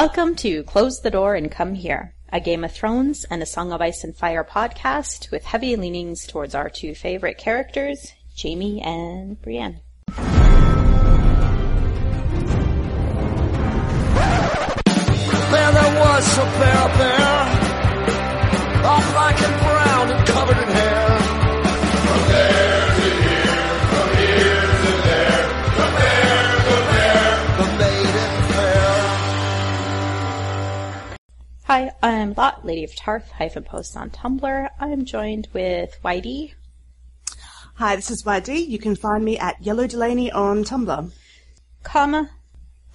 Welcome to Close the Door and Come Here, a Game of Thrones and a Song of Ice and Fire podcast with heavy leanings towards our two favorite characters, Jaime and Brienne. There, there was a bear there, all black and brown and covered in hair. Hi, I'm Lot, Lady of Tarth, hyphen post on Tumblr. I'm joined with Whitey, Hi, this is Whitey. You can find me at Yellow Delaney on Tumblr. comma,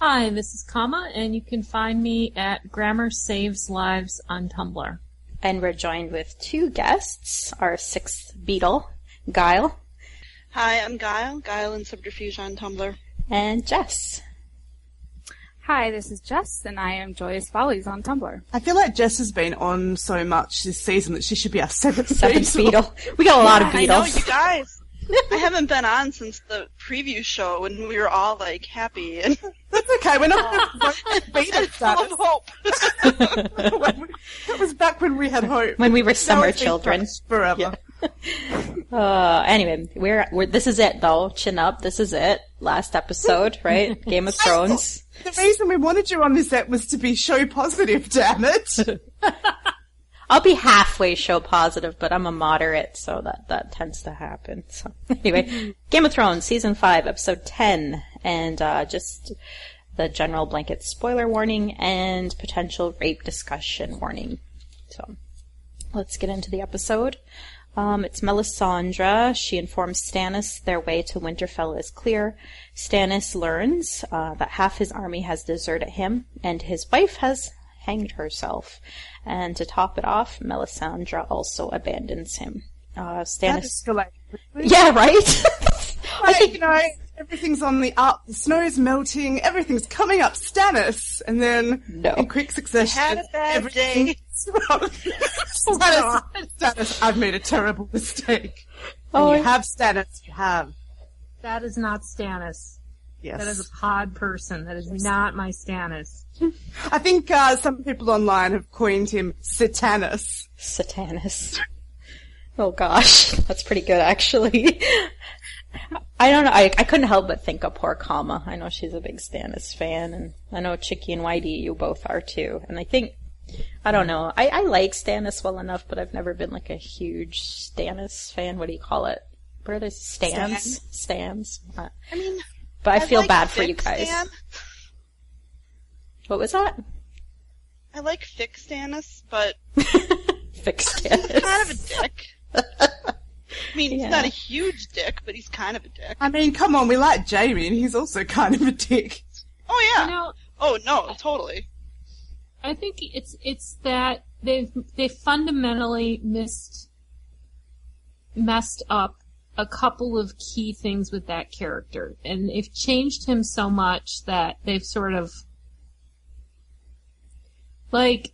Hi, this is Comma, and you can find me at Grammar Saves Lives on Tumblr. and we're joined with two guests, our sixth beetle, Guile, Hi, I'm Guile, Guile and Subterfuge on Tumblr. and Jess. Hi, this is Jess, and I am Joyous Follies on Tumblr. I feel like Jess has been on so much this season that she should be our seventh, Seventh beetle. beetle. We got a lot of I know, you guys. I haven't been on since the preview show when we were all like happy and That's okay. We're not beetle full status. of hope. When we- That was back when we had hope. When we were summer it's children. crushed forever. Uh, anyway, we're, we're, this is it though. Chin up. This is it. Last episode, right? Game of Thrones. The reason we wanted you on this set was to be show positive, damn it. I'll be halfway show positive, but I'm a moderate, so that, that tends to happen. So anyway, Game of Thrones season five, episode 10, and, uh, just the general blanket spoiler warning and potential rape discussion warning. So let's get into the episode. Um, it's Melisandre. She informs Stannis their way to Winterfell is clear. Stannis learns uh, that half his army has deserted him, and his wife has hanged herself. And to top it off, Melisandre also abandons him. Uh, Stannis. Yeah, right. I think you know, everything's on the up, the snow's melting, everything's coming up, Stannis, and then No. in quick succession, Had a bad everything- day. Stannis, Stannis, I've made a terrible mistake. Oh, and you have Stannis, you have. That is not Stannis. Yes. That is a pod person. That is not my Stannis. I think uh, some people online have coined him Satanus. Satanus. Oh gosh, that's pretty good actually. I don't know. I, I couldn't help but think of poor Comma. I know she's a big Stannis fan, and I know Chicky and Whitey, you both are too. And I think, I don't know. I, I like Stannis well enough, but I've never been like a huge Stannis fan. What do you call it? What are those stands? Stands. Uh, I mean, but I feel like bad for you guys. Stan. What was that? I like thick Stannis, but Fix he's Stannis. kind of a dick. I mean, Yeah. he's not a huge dick, but he's kind of a dick. I mean, come on, we like Jaime, and he's also kind of a dick. Oh yeah. You know, oh no, totally. I think it's it's that they've they fundamentally missed messed up a couple of key things with that character, and they've changed him so much that they've sort of like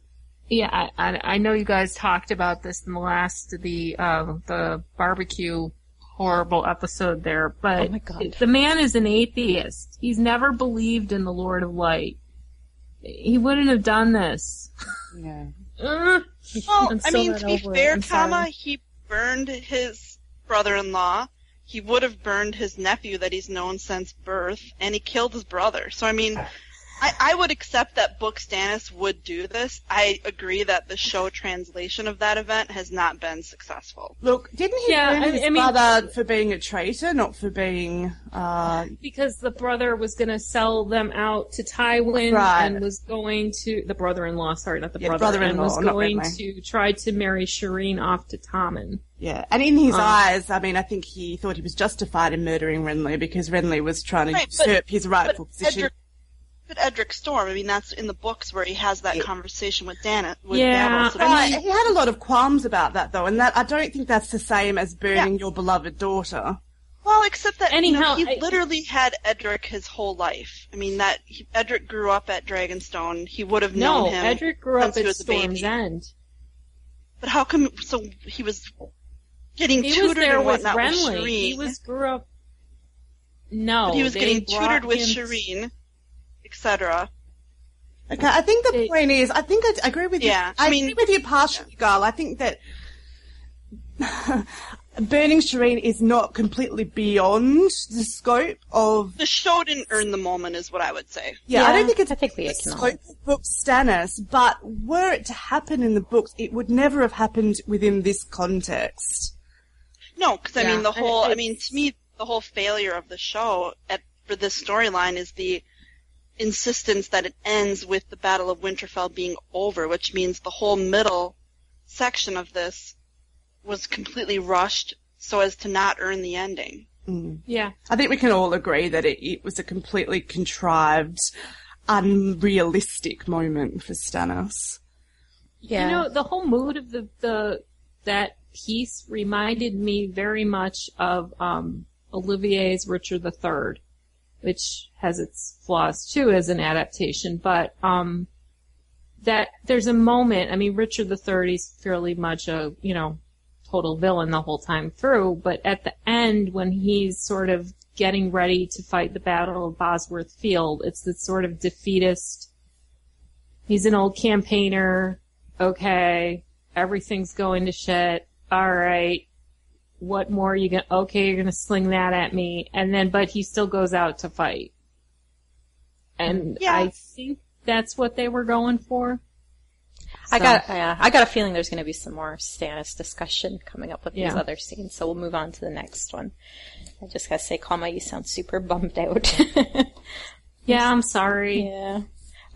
yeah I, I, I know you guys talked about this in the last the uh, the barbecue horrible episode there but Oh my God. the man is an atheist he's never believed in the lord of light he wouldn't have done this Yeah. Well, I'm I so mean, to be fair, I'm comma, he burned his brother-in-law. He would have burned his nephew that he's known since birth, and he killed his brother. So I mean, I, I would accept that Book Stannis would do this. I agree that the show translation of that event has not been successful. Look, didn't he Yeah, burn I- his I mean- brother for being a traitor, not for being, uh, because the brother was going to sell them out to Tywin Right. and was going to the brother-in-law. Sorry, not the brother. Yeah, brother. brother-in-law, and was going Renly. to try to marry Shireen off to Tommen. yeah. And in his Uh. eyes, I mean, I think he thought he was justified in murdering Renly because Renly was trying to Right, but- usurp his rightful but position. Edric, but Edric Storm, I mean, that's in the books where he has that conversation with Dan. With Yeah, Davos. So Uh, I mean, he had a lot of qualms about that though, and that I don't think that's the same as burning your beloved daughter. Well, except that Anyhow, you know, he I- literally had Edric his whole life. I mean, that he, Edric grew up at Dragonstone. He would have No, known him. Edric grew since up he at was a baby. Storm's End. But how come? So he was getting He was tutored there and with whatnot with Renly. Shireen. He was grew up. No, but he was getting tutored with him- Shireen, etc. Okay, I think the They- point is, I think I agree with you. I, I mean- agree with you partially, Girl. I think that burning Shireen is not completely beyond the scope of. The show didn't earn the moment, is what I would say. Yeah, I don't think it's I think we the acknowledge. scope of book Stannis, but were it to happen in the books, it would never have happened within this context. No, because I Yeah, mean the whole. I mean, to me, the whole failure of the show at for this storyline is the insistence that it ends with the Battle of Winterfell being over, which means the whole middle section of this was completely rushed so as to not earn the ending. Yeah. I think we can all agree that it, it was a completely contrived, unrealistic moment for Stannis. Yeah. You know, the whole mood of the, the that piece reminded me very much of um, Olivier's Richard III, which has its flaws too as an adaptation. But um, that there's a moment. I mean, Richard III is fairly much a you know total villain the whole time through. But at the end, when he's sort of getting ready to fight the Battle of Bosworth Field, it's this sort of defeatist. He's an old campaigner okay, everything's going to shit. All right. What more are you gonna, okay, you're gonna sling that at me. And then, but he still goes out to fight. And Yeah. I think that's what they were going for. I got yeah, I got a feeling there's going to be some more Stannis discussion coming up with these Yeah. other scenes, so we'll move on to the next one. I just gotta say, Comma, you sound super bummed out. Yeah, I'm sorry. yeah.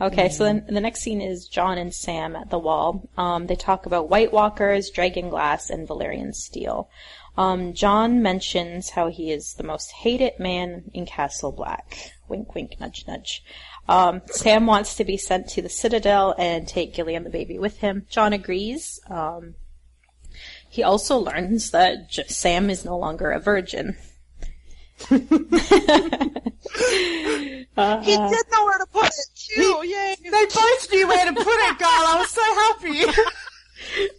Okay, so then the next scene is Jon and Sam at the wall. Um, they talk about White Walkers, Dragon Glass, and Valyrian Steel. Um, Jon mentions how he is the most hated man in Castle Black. Wink, wink, nudge, nudge. Um, Sam wants to be sent to the Citadel and take Gilly and the baby with him. Jon agrees. Um, he also learns that J- Sam is no longer a virgin. he did know where to put it too. Yay! They both knew where to put it, girl. I was so happy.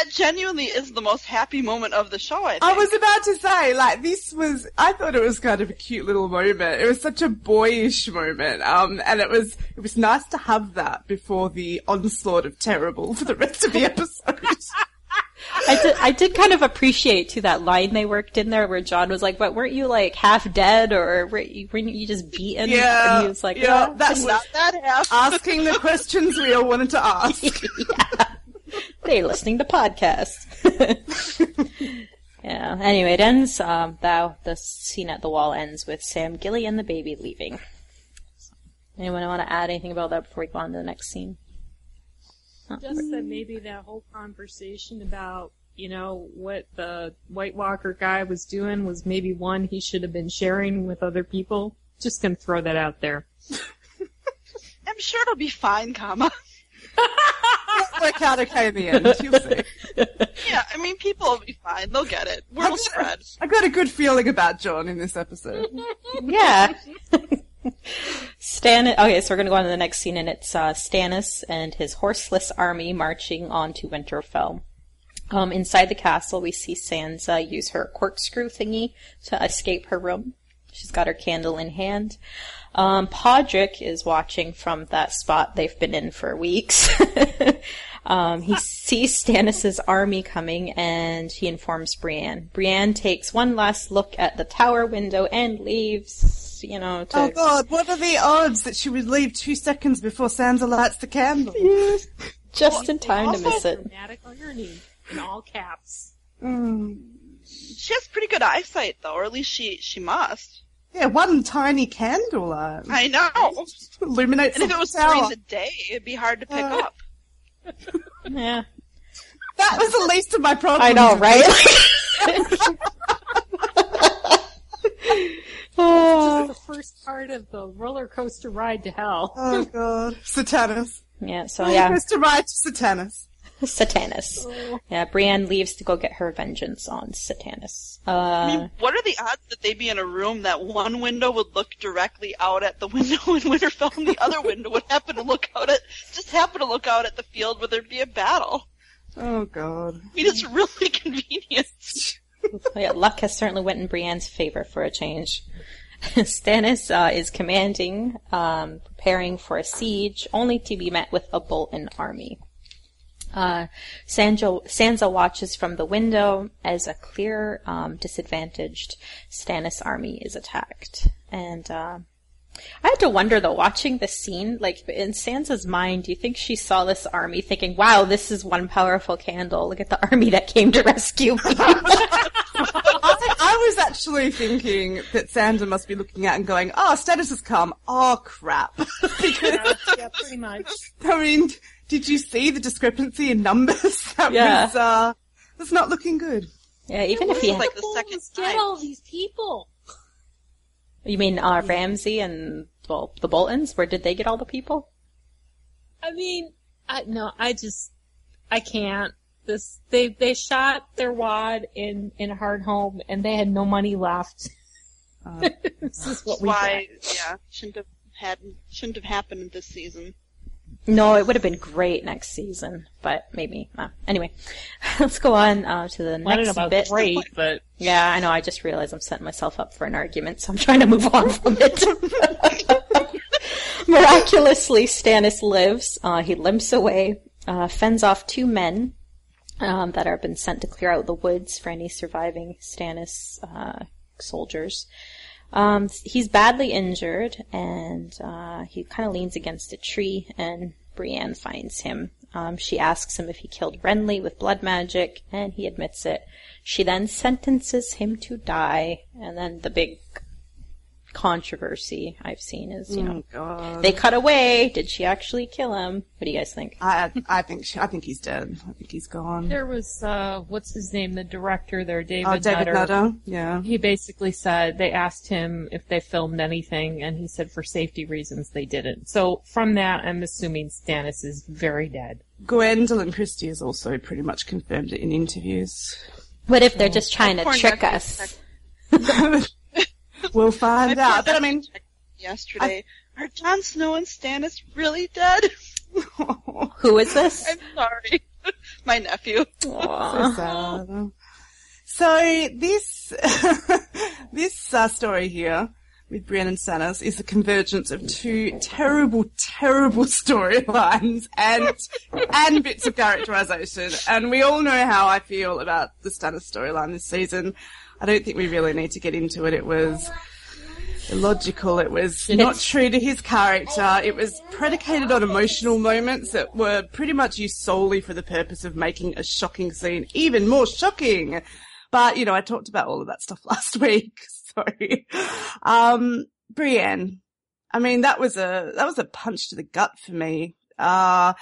I mean, that's that genuinely is the most happy moment of the show. I think. I was about to say, like, this was, I thought it was kind of a cute little moment. It was such a boyish moment. Um, and it was, it was nice to have that before the onslaught of terrible for the rest of the episode. I did, I did kind of appreciate too that line they worked in there where Jon was like, "But weren't you like half dead, or were you, weren't you just beaten?" Yeah, and he was like, yeah, "Well, that's not that happy. asking the questions we all wanted to ask. they're listening to podcasts." yeah. Anyway, it ends. Um, thou the scene at the wall ends with Sam Gilly and the baby leaving. Anyone want to add anything about that before we go on to the next scene? Just that maybe that whole conversation about, you know, what the White Walker guy was doing was maybe one he should have been sharing with other people. Just gonna throw that out there. I'm sure it'll be fine, comma. Work out okay in the end. You'll see. Yeah, I mean, people will be fine. They'll get it. Word will spread. I got a good feeling about Jon in this episode. Yeah. Stan. Okay, so we're gonna go on to the next scene, and it's uh, Stannis and his horseless army marching on to Winterfell. Um, inside the castle, we see Sansa use her corkscrew thingy to escape her room. She's got her candle in hand. Um, Podrick is watching from that spot they've been in for weeks. um, he sees Stannis' army coming and he informs Brienne. Brienne takes one last look at the tower window and leaves, you know, to... Oh god, what are the odds that she would leave two seconds before Sansa lights the candle? just in time to miss it. Dramatic irony in all caps. She has pretty good eyesight, though, or at least she she must. Yeah, one tiny candle light I know. illuminates And if it was tower. during the day, it'd be hard to pick Uh, up. Yeah. That was the least of my problems. I know, right? oh. The first part of the roller coaster ride to hell. Oh god, Satanus. Yeah, so yeah, Goes to ride to Satanus. Satanus. Yeah, Brienne leaves to go get her vengeance on Satanus. I Uh, mean, what are the odds that they'd be in a room that one window would look directly out at the window in Winterfell and the other window would happen to look out at, just happen to look out at the field where there'd be a battle? Oh god. I mean, it's really convenient. yeah, luck has certainly went in Brienne's favor for a change. Stannis uh, is commanding, um, preparing for a siege, only to be met with a Bolton army. Uh, Sanjo, Sansa watches from the window as a clear, um, disadvantaged Stannis army is attacked. And, uh, I had to wonder though, watching this scene, like in Sansa's mind, do you think she saw this army thinking, wow, this is one powerful candle. Look at the army that came to rescue me. I, I was actually thinking that Sansa must be looking at and going, oh, Stannis has come. Oh, crap. because, yeah, pretty much. I mean, did you see the discrepancy in numbers? That Yeah. was, uh, that's not looking good. yeah, even if he, like the second Let's get time. all these people. you mean, uh, Ramsay and, well, the Boltons? Where did they get all the people? I mean, I no, I just, I can't. This they they shot their wad in in Hardhome and they had no money left. this is what we Why? got. Yeah, shouldn't have had shouldn't have happened this season. No, it would have been great next season, but maybe not. Anyway, let's go on uh, to the next about bit. great, but Yeah, I know. I just realized I'm setting myself up for an argument, so I'm trying to move on from it. Miraculously, Stannis lives. Uh, he limps away, uh, fends off two men um, that have been sent to clear out the woods for any surviving Stannis uh, soldiers. Um, he's badly injured, and uh, he kind of leans against a tree, and Brienne finds him. Um, she asks him if he killed Renly with blood magic, and he admits it. She then sentences him to die, and then the big controversy I've seen is, you know, God. they cut away. Did she actually kill him? What do you guys think? I, I think, she, I think he's dead. I think he's gone. there was uh what's his name, the director there, David, Oh, David Nutter. Nutter. Yeah. He basically said they asked him if they filmed anything, and he said for safety reasons they didn't. So from that, I'm assuming Stannis is very dead. Gwendoline Christie has also pretty much confirmed it in interviews. What if they're just trying to trick us? we'll find My out. But I mean, Yesterday, are Jon Snow and Stannis really dead? Who is this? I'm sorry, my nephew. Aw. sad. So this this uh, story here with Brienne and Stannis is the convergence of two terrible, terrible storylines and and bits of characterization. And we all know how I feel about the Stannis storyline this season. I don't think we really need to get into it. It was illogical. It was not true to his character. It was predicated on emotional moments that were pretty much used solely for the purpose of making a shocking scene even more shocking. But, you know, I talked about all of that stuff last week. Sorry. Um, Brienne. I mean, that was a, that was a punch to the gut for me. Uh,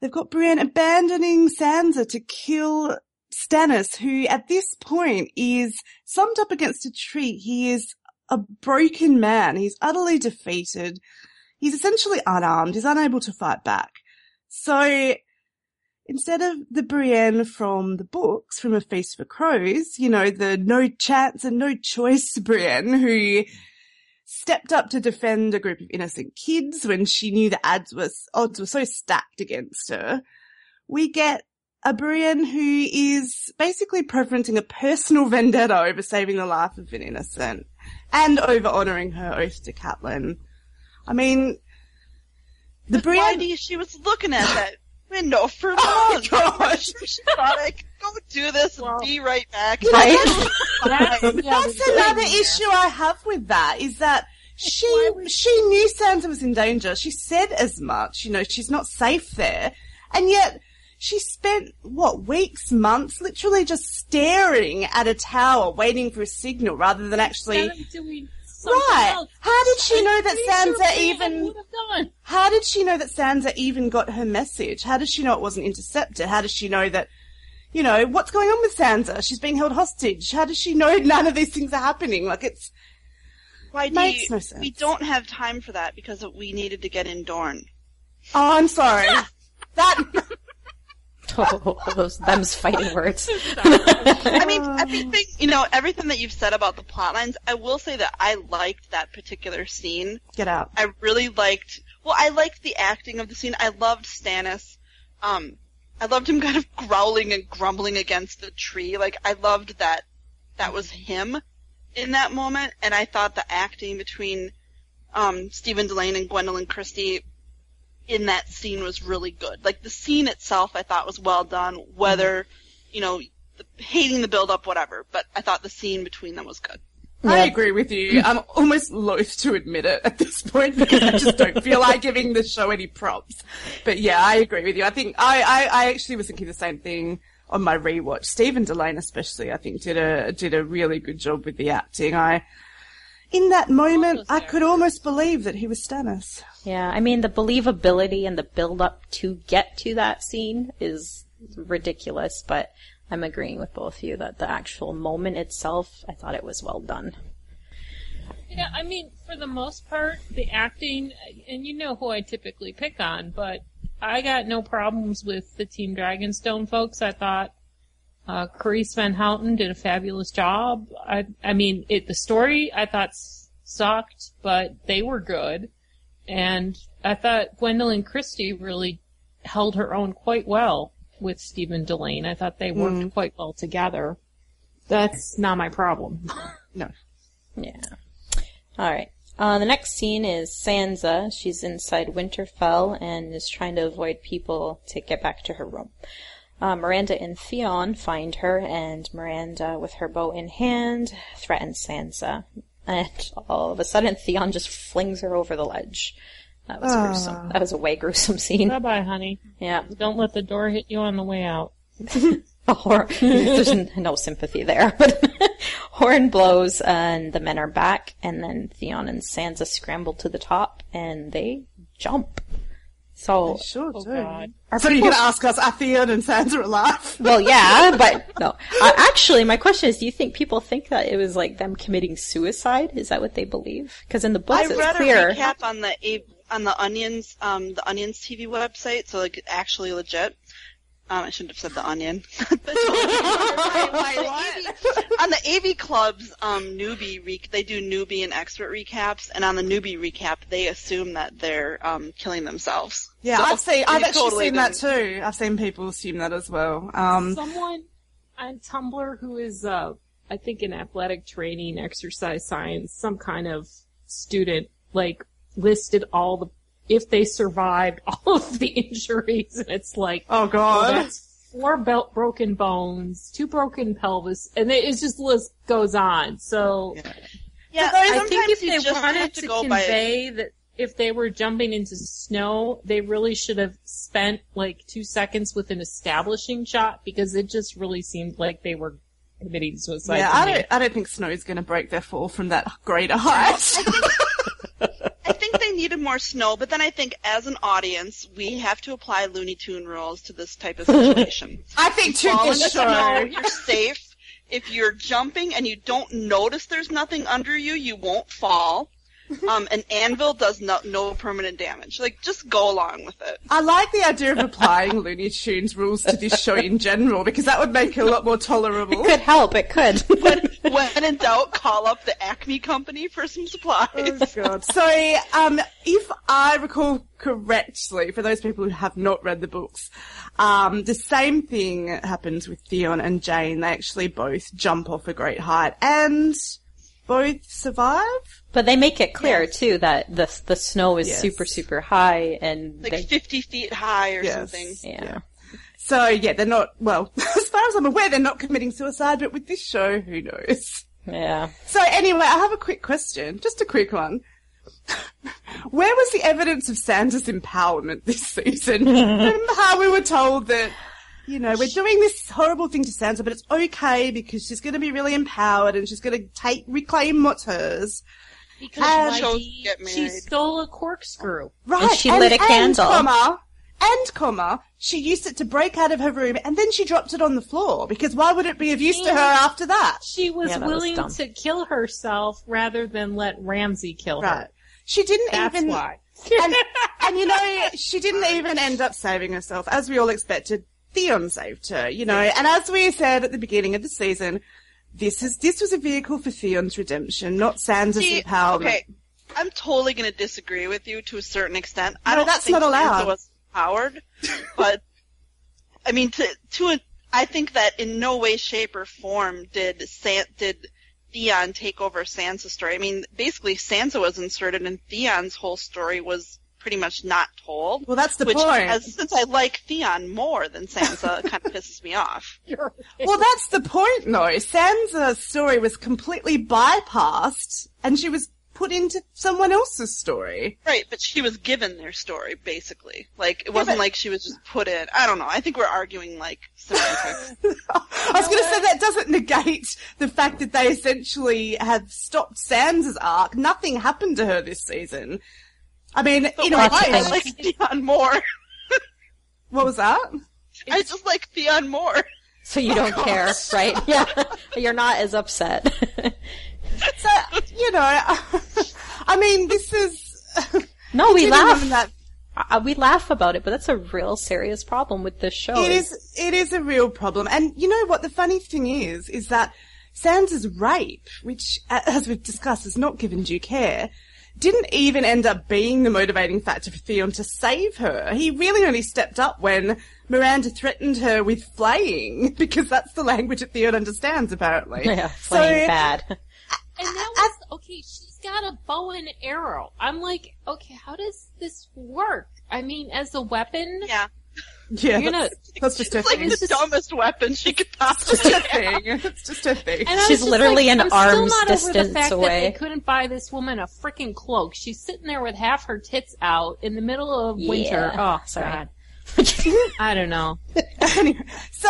they've got Brienne abandoning Sansa to kill Stannis, who at this point is summed up against a tree. He is a broken man. He's utterly defeated. He's essentially unarmed. He's unable to fight back. So instead of the Brienne from the books, from A Feast for Crows, you know, the no chance and no choice Brienne who stepped up to defend a group of innocent kids when she knew the odds was, odds were so stacked against her, we get a Brienne who is basically preferencing a personal vendetta over saving the life of an innocent and over honouring her oath to Catelyn. I mean, the Brienne. Whitey, she was looking at that window for Oh, months. gosh. she thought I could go do this and be right back. Right? That's, the other That's another issue I have with that is that she she knew Sansa was in danger. She said as much. You know, she's not safe there, and yet she spent what weeks, months, literally just staring at a tower, waiting for a signal, rather than actually. Instead of doing something Right? else. How did she know that pretty Sansa even? would have done. How did she know that Sansa even got her message? How does she know it wasn't intercepted? How does she know that, you know, what's going on with Sansa? She's being held hostage. How does she know none of these things are happening? Like it's, Whitey, Makes no sense. we don't have time for that because we needed to get in Dorne. oh, I'm sorry. that, Oh, those them's fighting words. I mean, everything, you know, everything that you've said about the plot lines, I will say that I liked that particular scene. get out. I really liked, well, I liked the acting of the scene. I loved Stannis. Um, I loved him kind of growling and grumbling against the tree. Like, I loved that that was him. in that moment, and I thought the acting between um, Stephen Dillane and Gwendoline Christie in that scene was really good. Like the scene itself, I thought was well done. Whether you know, the, hating the build up, whatever, but I thought the scene between them was good. I agree with you. I'm almost loath to admit it at this point because I just don't feel like giving the show any props. But yeah, I agree with you. I think I, I, I actually was thinking the same thing on my rewatch. Stephen Dillane especially, I think, did a did a really good job with the acting. I in that moment I could almost believe that he was Stannis. Yeah, I mean the believability and the build up to get to that scene is ridiculous, but I'm agreeing with both of you that the actual moment itself, I thought it was well done. Yeah, I mean, for the most part, the acting, and you know who I typically pick on, but I got no problems with the Team Dragonstone folks. I thought uh, Carice Van Houten did a fabulous job. I, I mean, it, the story I thought sucked, but they were good. And I thought Gwendoline Christie really held her own quite well with Stephen Dillane. I thought they worked quite well together. That's not my problem. No. Yeah. All right. Uh, the next scene is Sansa. She's inside Winterfell and is trying to avoid people to get back to her room. Uh, Myranda and Theon find her, and Myranda, with her bow in hand, threatens Sansa. And all of a sudden, Theon just flings her over the ledge. That was ah. gruesome. That was a way gruesome scene. bye bye, honey. Yeah. Don't let the door hit you on the way out. Or there's no sympathy there. But horn blows and the men are back, and then Theon and Sansa scramble to the top and they jump. So, Sure Oh do. God. are So you're going to ask us, are Theon and Sansa alive? well, yeah, but no. Uh, actually, my question is: Do you think people think that it was like them committing suicide? Is that what they believe? Because in the books, I it's read clear. a recap on the on the Onions um, the Onions TV website, so like actually legit. Um, I shouldn't have said the Onion. on the AV Club's um, newbie re- they do newbie and expert recaps, and on the newbie recap, they assume that they're um, killing themselves. Yeah, So I've seen, I've actually totally seen that didn't- too. I've seen people assume that as well. Um, Someone on Tumblr who is, uh, I think in athletic training, exercise science, some kind of student, like, listed all the, if they survived all of the injuries, and it's like, oh god. that's four belt broken bones, two broken pelvis, and it, it's just list goes on. So, Yeah, I think if they wanted to, to convey that if they were jumping into snow, they really should have spent like two seconds with an establishing shot because it just really seemed like they were committing suicide. Yeah, I don't, I don't think Snow's going to break their fall from that greater height. I think they needed more snow, but then I think as an audience, we have to apply Looney Tune rules to this type of situation. I think to Fall in the snow, you're safe. If you're jumping and you don't notice there's nothing under you, you won't fall. Um, an anvil does no, no permanent damage. Like, just go along with it. I like the idea of applying Looney Tunes rules to this show in general because that would make it a lot more tolerable. It could help. It could. When, when in doubt, call up the Acme company for some supplies. Oh god. So, um, if I recall correctly, for those people who have not read the books, um, the same thing happens with Theon and Jeyne. They actually both jump off a great height and both survive. but they make it clear too that the the snow is Yes. super super high and Like they, 50 feet high or Yes. something. yeah. So yeah, they're not, well, as far as I'm aware, they're not committing suicide, but with this show, who knows? Yeah. So anyway, I have a quick question, just a quick one. Where was the evidence of Sansa's empowerment this season? Remember how we were told that, you know, we're doing this horrible thing to Sansa, but it's okay because she's going to be really empowered and she's going to take, reclaim what's hers. Because And- YG, Chose to get she stole a corkscrew. Right. she lit a candle. And, comma, and comma, she used it to break out of her room and then she dropped it on the floor because why would it be of use to her after that? She was Yeah, that willing dumb. to kill herself rather than let Ramsay kill Right. her. She didn't That's even. why. and, and you know, she didn't even end up saving herself, as we all expected. Theon saved her, you know, and as we said at the beginning of the season, this is this was a vehicle for Theon's redemption, not Sansa's See, empowerment. okay, I'm totally going to disagree with you to a certain extent. I No, don't that's think not allowed. Sansa was empowered, but I mean, to to an, I think that in no way, shape, or form did San, did Theon take over Sansa's story. I mean, basically Sansa was inserted and Theon's whole story was pretty much not told. Well, that's the which, point. As, since I like Theon more than Sansa, it kind of pisses me off. Well, that's the point, though. Sansa's story was completely bypassed, and she was put into someone else's story. Right, but she was given their story, basically. Like, it wasn't but- like she was just put in. I don't know. I think we're arguing, like, semantics. I was going to say that doesn't negate the fact that they essentially have stopped Sansa's arc. Nothing happened to her this season. I mean, in a way, I things. like Theon more. what was that? I just like Theon more. So you don't care, right? Yeah. You're not as upset. So, you know, I mean, this is. no, we laugh. that Uh, we laugh about it, but that's a real serious problem with this show. It is. It is a real problem, and you know what? The funny thing is, is that Sansa's rape, which, as we've discussed, is not given due care, didn't even end up being the motivating factor for Theon to save her. He really only stepped up when Myranda threatened her with flaying, because that's the language that Theon understands, apparently. Yeah, So- playing bad. And that was okay. She's got a bow and arrow. I'm like, okay, how does this work? I mean, as a weapon, Yeah. Yeah, You're that's, that's just her It's like thing. the dumbest weapon she could It's possibly just her thing. It's just her thing. And She's literally like, an I'm still arm's not over the distance fact away. That they couldn't buy this woman a freaking cloak. She's sitting there with half her tits out in the middle of winter. Yeah. Oh, Sorry. God. I don't know. anyway, so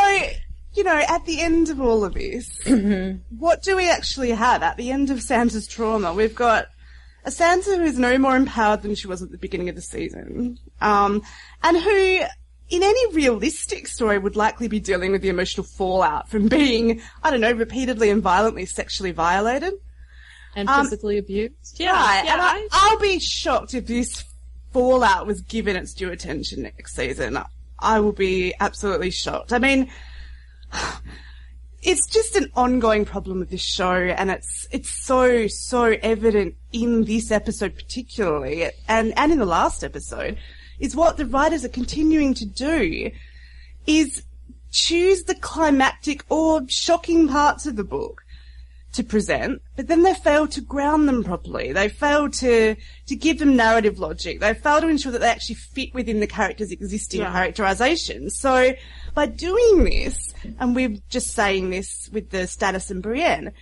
you know, at the end of all of this, what do we actually have at the end of Sansa's trauma? We've got a Sansa who is no more empowered than she was at the beginning of the season, um, and who, in any realistic story, would likely be dealing with the emotional fallout from being, I don't know, repeatedly and violently sexually violated. And Um, physically abused. Yeah, right, yeah. and I, I'll be shocked if this fallout was given its due attention next season. I will be absolutely shocked. I mean, it's just an ongoing problem with this show, and it's it's so so evident in this episode particularly, and and in the last episode, is what the writers are continuing to do, is choose the climactic or shocking parts of the book to present, but then they fail to ground them properly. They fail to to give them narrative logic. They fail to ensure that they actually fit within the character's existing characterization. So by doing this, and we're just saying this with the Stannis and Brienne,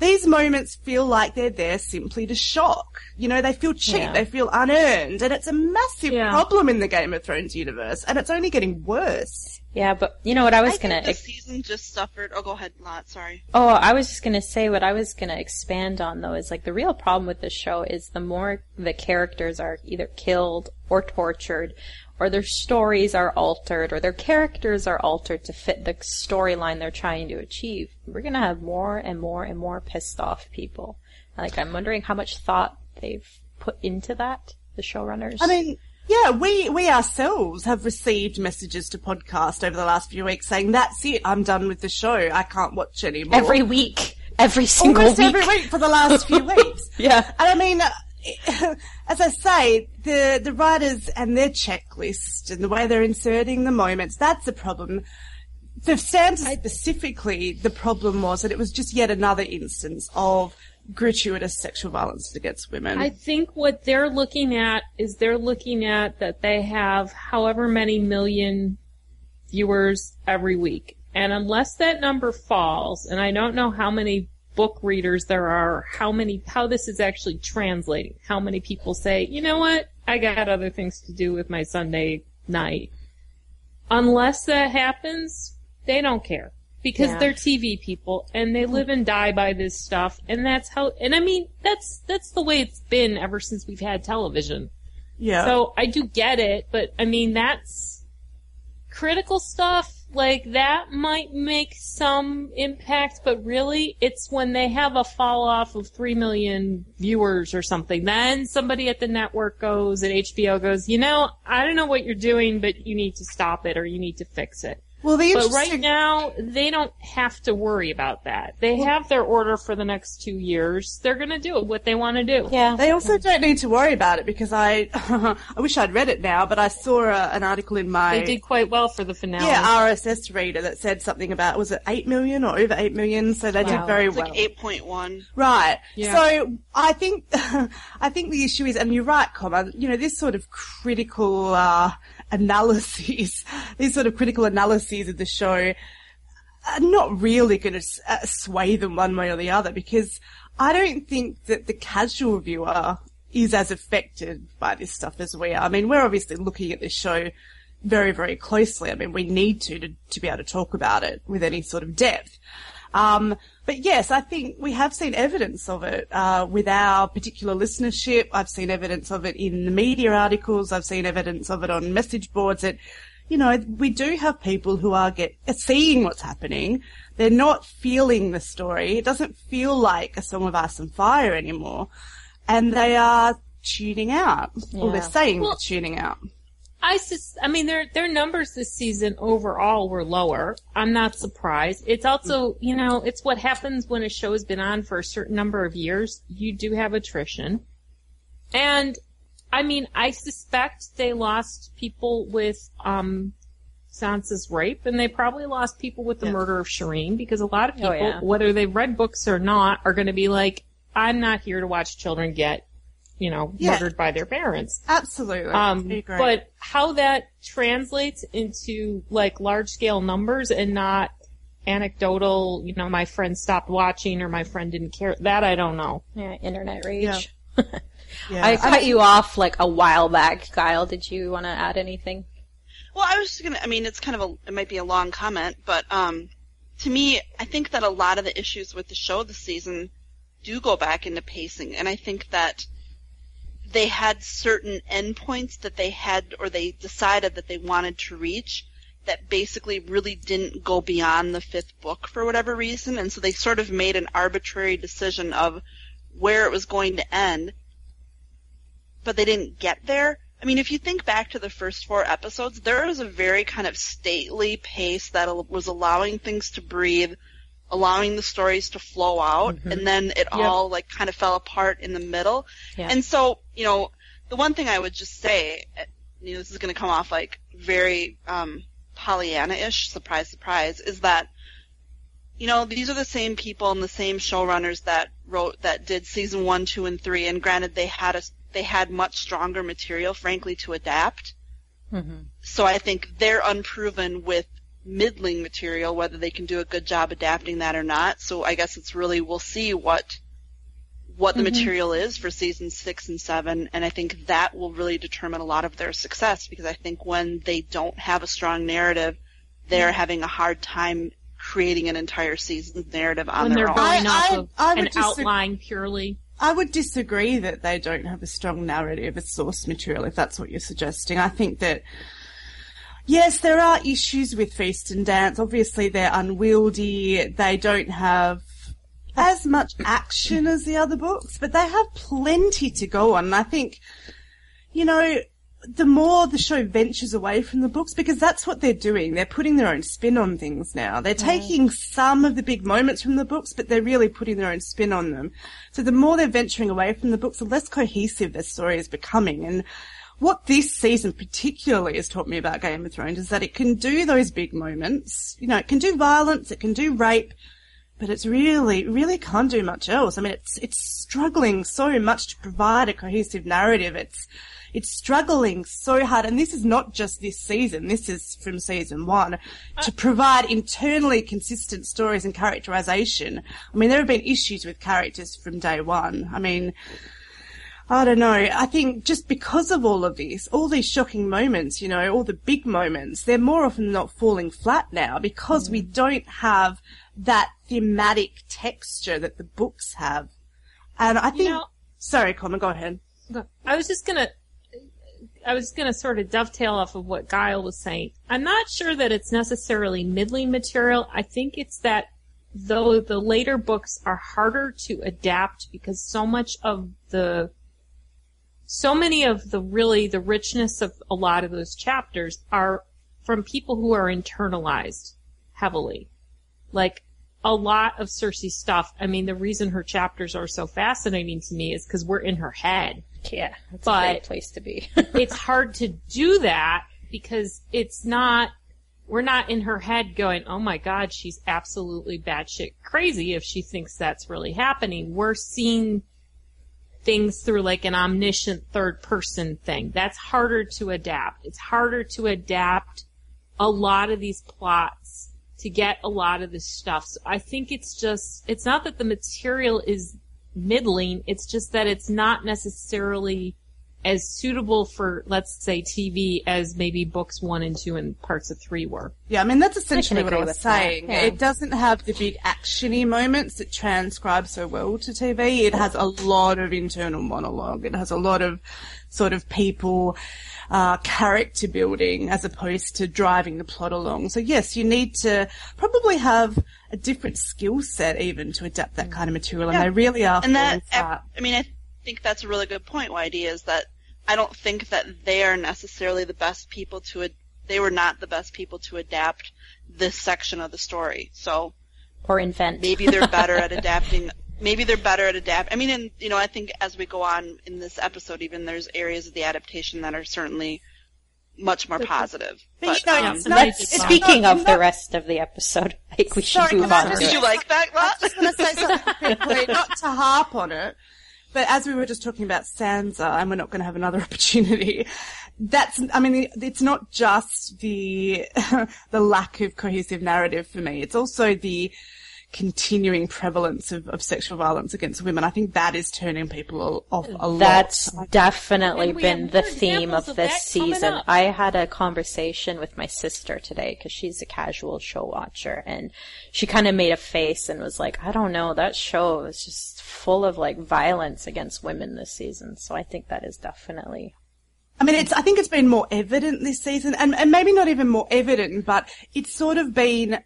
these moments feel like they're there simply to shock. You know, they feel cheap, Yeah. they feel unearned, and it's a massive Yeah. problem in the Game of Thrones universe, and it's only getting worse. Yeah, but you know what I was I gonna. think the season just suffered. Oh, go ahead, Lot. Sorry. Oh, I was just gonna say what I was gonna expand on though is like the real problem with this show is the more the characters are either killed or tortured, or their stories are altered, or their characters are altered to fit the storyline they're trying to achieve, we're gonna have more and more and more pissed off people. Like I'm wondering how much thought they've put into that, the showrunners. I mean, yeah, we, we ourselves have received messages to podcast over the last few weeks saying, that's it, I'm done with the show, I can't watch anymore. every week, every single Almost week. every week for the last few weeks. Yeah. And I mean, as I say, the, the writers and their checklist and the way they're inserting the moments, that's a problem. For Sansa specifically, the problem was that it was just yet another instance of gratuitous sexual violence against women. I think what they're looking at is they're looking at that they have however many million viewers every week. And unless that number falls, and I don't know how many book readers there are, how many, how this is actually translating, how many people say, you know what, I got other things to do with my Sunday night. Unless that happens, they don't care. Because Yeah. they're TV people and they mm-hmm. live and die by this stuff and that's how, and I mean, that's, that's the way it's been ever since we've had television. yeah. So I do get it, but I mean, that's critical stuff. Like that might make some impact, but really it's when they have a fall off of 3 million viewers or something. Then somebody at the network goes, at HBO goes, you know, I don't know what you're doing, but you need to stop it or you need to fix it. Well, the But right now, they don't have to worry about that. They have their order for the next two years. They're going to do what they want to do. Yeah. They also don't need to worry about it because I, I wish I'd read it now, but I saw a, an article in my They did quite well for the finale. yeah RSS reader that said something about was it eight million or over eight million? So they Wow. did very It's well. like eight point one. Right. Yeah. So I think I think the issue is, and you're right, Comma. You know, this sort of critical uh, analyses, these sort of critical analyses of the show, are not really going to uh, sway them one way or the other because I don't think that the casual viewer is as affected by this stuff as we are. I mean, we're obviously looking at this show very, very closely. I mean, we need to, to, to be able to talk about it with any sort of depth. Um, but yes, I think we have seen evidence of it uh, with our particular listenership. I've seen evidence of it in the media articles. I've seen evidence of it on message boards. That you know, we do have people who are get seeing what's happening. They're not feeling the story. It doesn't feel like a Song of Ice and Fire anymore, and they are tuning out. Or they're saying Well- they're tuning out. I sus- I mean, their their numbers this season overall were lower. I'm not surprised. It's also, you know, it's what happens when a show has been on for a certain number of years. You do have attrition, and I mean, I suspect they lost people with um, Sansa's rape, and they probably lost people with the Yeah. murder of Shireen because a lot of Oh, people, yeah. whether they've read books or not, are going to be like, "I'm not here to watch children get." You know, Yeah. murdered by their parents. Absolutely. Um, but how that translates into like large scale numbers and not anecdotal, you know, my friend stopped watching or my friend didn't care, that I don't know. Yeah, internet rage. Yeah. I cut you off like a while back, Kyle. Did you want to add anything? Well, I was just gonna. I mean, it's kind of a. It might be a long comment, but um, to me, I think that a lot of the issues with the show this season do go back into pacing, and I think that they had certain endpoints that they had, or they decided that they wanted to reach, that basically really didn't go beyond the fifth book for whatever reason, and so they sort of made an arbitrary decision of where it was going to end, but they didn't get there. I mean, if you think back to the first four episodes, there was a very kind of stately pace that was allowing things to breathe, allowing the stories to flow out, and then it all like kind of fell apart in the middle. Yeah. And so, you know, the one thing I would just say, uh, you know, this is going to come off like very um, Pollyanna-ish, surprise, surprise, is that you know, these are the same people and the same showrunners that wrote that did season one, two, and three. And granted, they had a they had much stronger material, frankly, to adapt. Mm-hmm. So I think they're unproven with middling material, whether they can do a good job adapting that or not. So I guess it's really we'll see what what the mm-hmm. material is for season six and seven, and I think that will really determine a lot of their success because I think when they don't have a strong narrative, they're mm-hmm. having a hard time creating an entire season's narrative on when their they're own. going I- off I- of I would an disagree. outline purely. I would disagree that they don't have a strong narrative as source material, if that's what you're suggesting. I think that, yes, there are issues with Feast and Dance. Obviously, they're unwieldy. They don't have as much action as the other books, but they have plenty to go on. And I think, you know, the more the show ventures away from the books, because that's what they're doing. They're putting their own spin on things now. They're mm. taking some of the big moments from the books, but they're really putting their own spin on them. So the more they're venturing away from the books, the less cohesive their story is becoming. And what this season particularly has taught me about Game of Thrones is that it can do those big moments. You know, it can do violence, it can do rape, but it's really, really can't do much else. I mean, it's, it's struggling so much to provide a cohesive narrative. It's, it's struggling so hard. And this is not just this season. This is from season one uh, to provide internally consistent stories and characterization. I mean, there have been issues with characters from day one. I mean, I don't know. I think just because of all of this, all these shocking moments, you know, all the big moments, they're more often than not falling flat now because we mm. don't have that thematic texture that the books have. And I think, know- sorry, Connor, go ahead. I was just gonna, I was gonna sort of dovetail off of what Guile was saying. I'm not sure that it's necessarily middling material. I think it's that though the later books are harder to adapt because so much of the, so many of the really, the richness of a lot of those chapters are from people who are internalized heavily. Like a lot of Cersei stuff. I mean, the reason her chapters are so fascinating to me is because we're in her head. Yeah, it's a great place to be. it's hard to do that because it's not we're not in her head going, oh my god, she's absolutely batshit crazy if she thinks that's really happening. We're seeing things through like an omniscient third person thing. That's harder to adapt. It's harder to adapt a lot of these plots to get a lot of this stuff. So I think it's just, it's not that the material is middling, it's just that it's not necessarily as suitable for, let's say, TV as maybe books one and two and parts of three were. Yeah, I mean that's essentially what I was saying. yeah. It doesn't have the big actiony moments that transcribe so well to TV. It has a lot of internal monologue. It has a lot of sort of people uh, character building as opposed to driving the plot along. So yes, you need to probably have a different skill set even to adapt that kind of material, and Yeah. they really are. and that falling flat. I mean, I think that's a really good point. YD is that I don't think that they are necessarily the best people to. Ad- they were not the best people to adapt this section of the story. So or invent. maybe they're better at adapting. Maybe they're better at adapt. I mean, and you know, I think as we go on in this episode, even there's areas of the adaptation that are certainly much more positive. But, But, you know, um, it's and not, I it's just- not- Speaking of the rest of the episode, I think we should Sorry, move on did you like that? I was just going to say something quickly, not to harp on it, but as we were just talking about Sansa, and we're not going to have another opportunity, that's, I mean, it's not just the, the lack of cohesive narrative for me. It's also the continuing prevalence of, of sexual violence against women. I think that is turning people off a lot. That's definitely been the theme of of this that coming season. I had a conversation with my sister today because she's a casual show watcher and she kind of made a face and was like, I don't know, that show is just full of like violence against women this season. So I think that is definitely I mean, it's, I think it's been more evident this season, and, and maybe not even more evident, but it's sort of been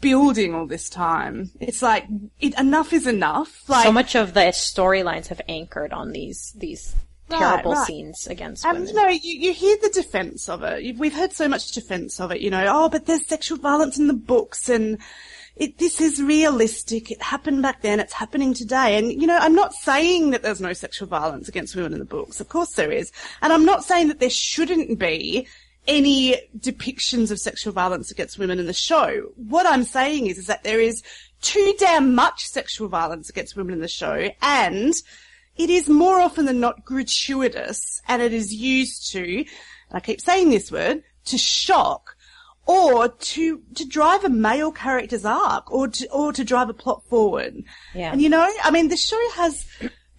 building all this time. It's like, it, enough is enough. Like, so much of the storylines have anchored on these, these Right, terrible right. scenes against And women. you know, you, you hear the defense of it. We've heard so much defense of it. You know, oh, but there's sexual violence in the books, and it, this is realistic. It happened back then. It's happening today. And you know, I'm not saying that there's no sexual violence against women in the books. Of course there is. And I'm not saying that there shouldn't be any depictions of sexual violence against women in the show. What I'm saying is, is that there is too damn much sexual violence against women in the show, and it is more often than not gratuitous and it is used to, and I keep saying this word, to shock or to, to drive a male character's arc or to, or to drive a plot forward. Yeah. And you know, I mean, the show has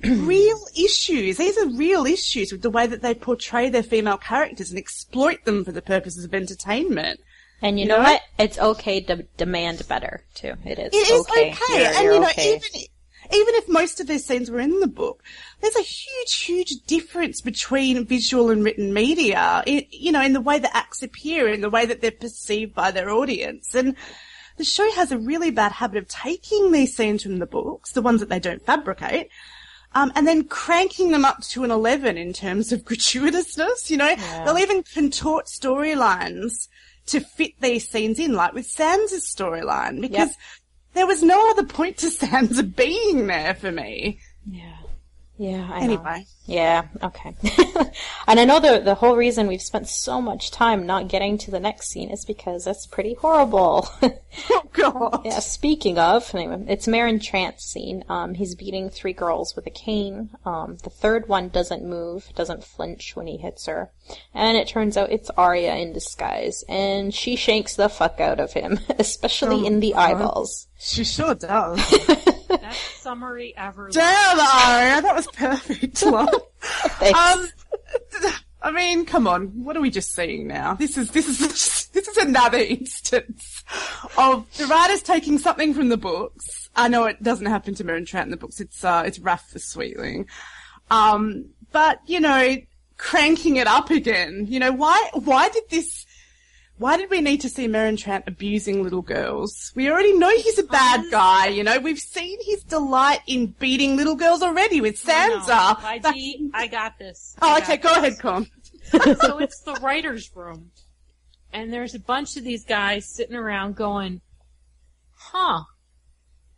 real issues. These are real issues with the way that they portray their female characters and exploit them for the purposes of entertainment. And you You know know? what? It's okay to demand better too. It is. It is okay, You're- and you're you know, okay. even even if most of these scenes were in the book, there's a huge, huge difference between visual and written media. i you know, in the way that acts appear, in the way that they're perceived by their audience, and the show has a really bad habit of taking these scenes from the books, the ones that they don't fabricate. Um, and then cranking them up to an 11 in terms of gratuitousness, you know? They'll even contort storylines to fit these scenes in, like with Sansa's storyline, because there was no other point to Sansa being there for me. Yeah. I know. Anyway. Yeah, okay. and I know the the whole reason we've spent so much time not getting to the next scene is because it's pretty horrible. Oh god. yeah, speaking of, anyway, it's Meryn Trant's scene. Um, he's beating three girls with a cane. Um, the third one doesn't move, doesn't flinch when he hits her. And it turns out it's Arya in disguise, and she shanks the fuck out of him, especially Oh, in the God. eyeballs. She sure does. Best summary ever. Damn, Arya, that was perfect. love. Thanks. um, I mean, come on, what are we just seeing now? This is this is this is another instance of the writers taking something from the books. I know it doesn't happen to Meryn Trant in the books. It's uh, it's Raff the Sweetling, um, but you know, cranking it up again. You know, why why did this? Why did we need to see Meryn Trant abusing little girls? We already know he's a bad guy, you know. We've seen his delight in beating little girls already with Sansa. I, YG, I got this. Oh, I okay, go this. ahead, Con. So it's the writer's room. and there's a bunch of these guys sitting around going, huh,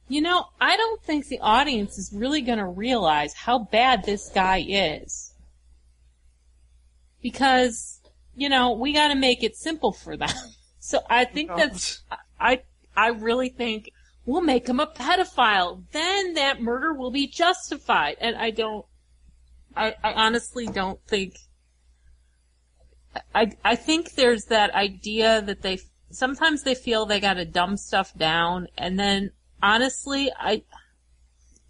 you know, I don't think the audience is really going to realize how bad this guy is. Because, you know, we got to make it simple for them. So I think that's, I, I really think we'll make him a pedophile. Then that murder will be justified. And I don't, I, I honestly don't think, I, I think there's that idea that they, sometimes they feel they gotta dumb stuff down and then honestly, I,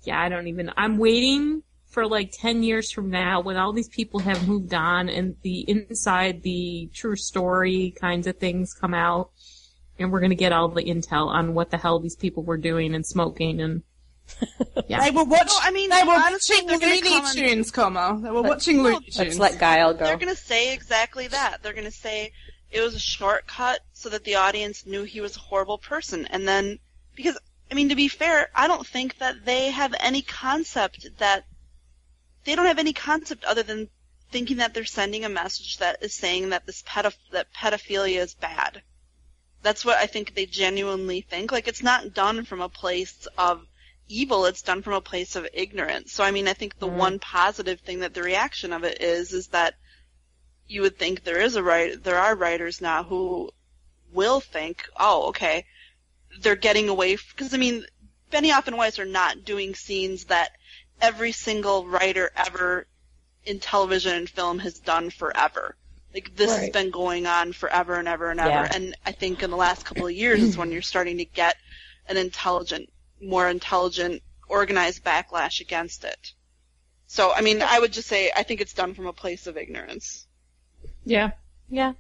yeah, I don't even, I'm waiting for like 10 years from now when all these people have moved on and the inside the true story kinds of things come out and we're gonna get all the intel on what the hell these people were doing and smoking and They were watching. No, I mean, they were watching they're Looney Tunes, comma. They were watching Looney Tunes. Let's let Guile go. They're going to say exactly that. They're going to say it was a shortcut so that the audience knew he was a horrible person. And then, because, I mean, to be fair, I don't think that they have any concept that, they don't have any concept other than thinking that they're sending a message that is saying that this pedoph- that pedophilia is bad. That's what I think they genuinely think. Like, it's not done from a place of evil, it's done from a place of ignorance. So, I mean, I think the mm-hmm. one positive thing that the reaction of it is, is that you would think there is a right there are writers now who will think, oh, okay, they're getting away because I mean, Benioff and Weiss are not doing scenes that every single writer ever in television and film has done forever. Like this has been going on forever and ever and ever. Yeah. And I think in the last couple of years is when you're starting to get an intelligent, more intelligent, organized backlash against it. So, I mean, I would just say I think it's done from a place of ignorance. yeah. Yeah,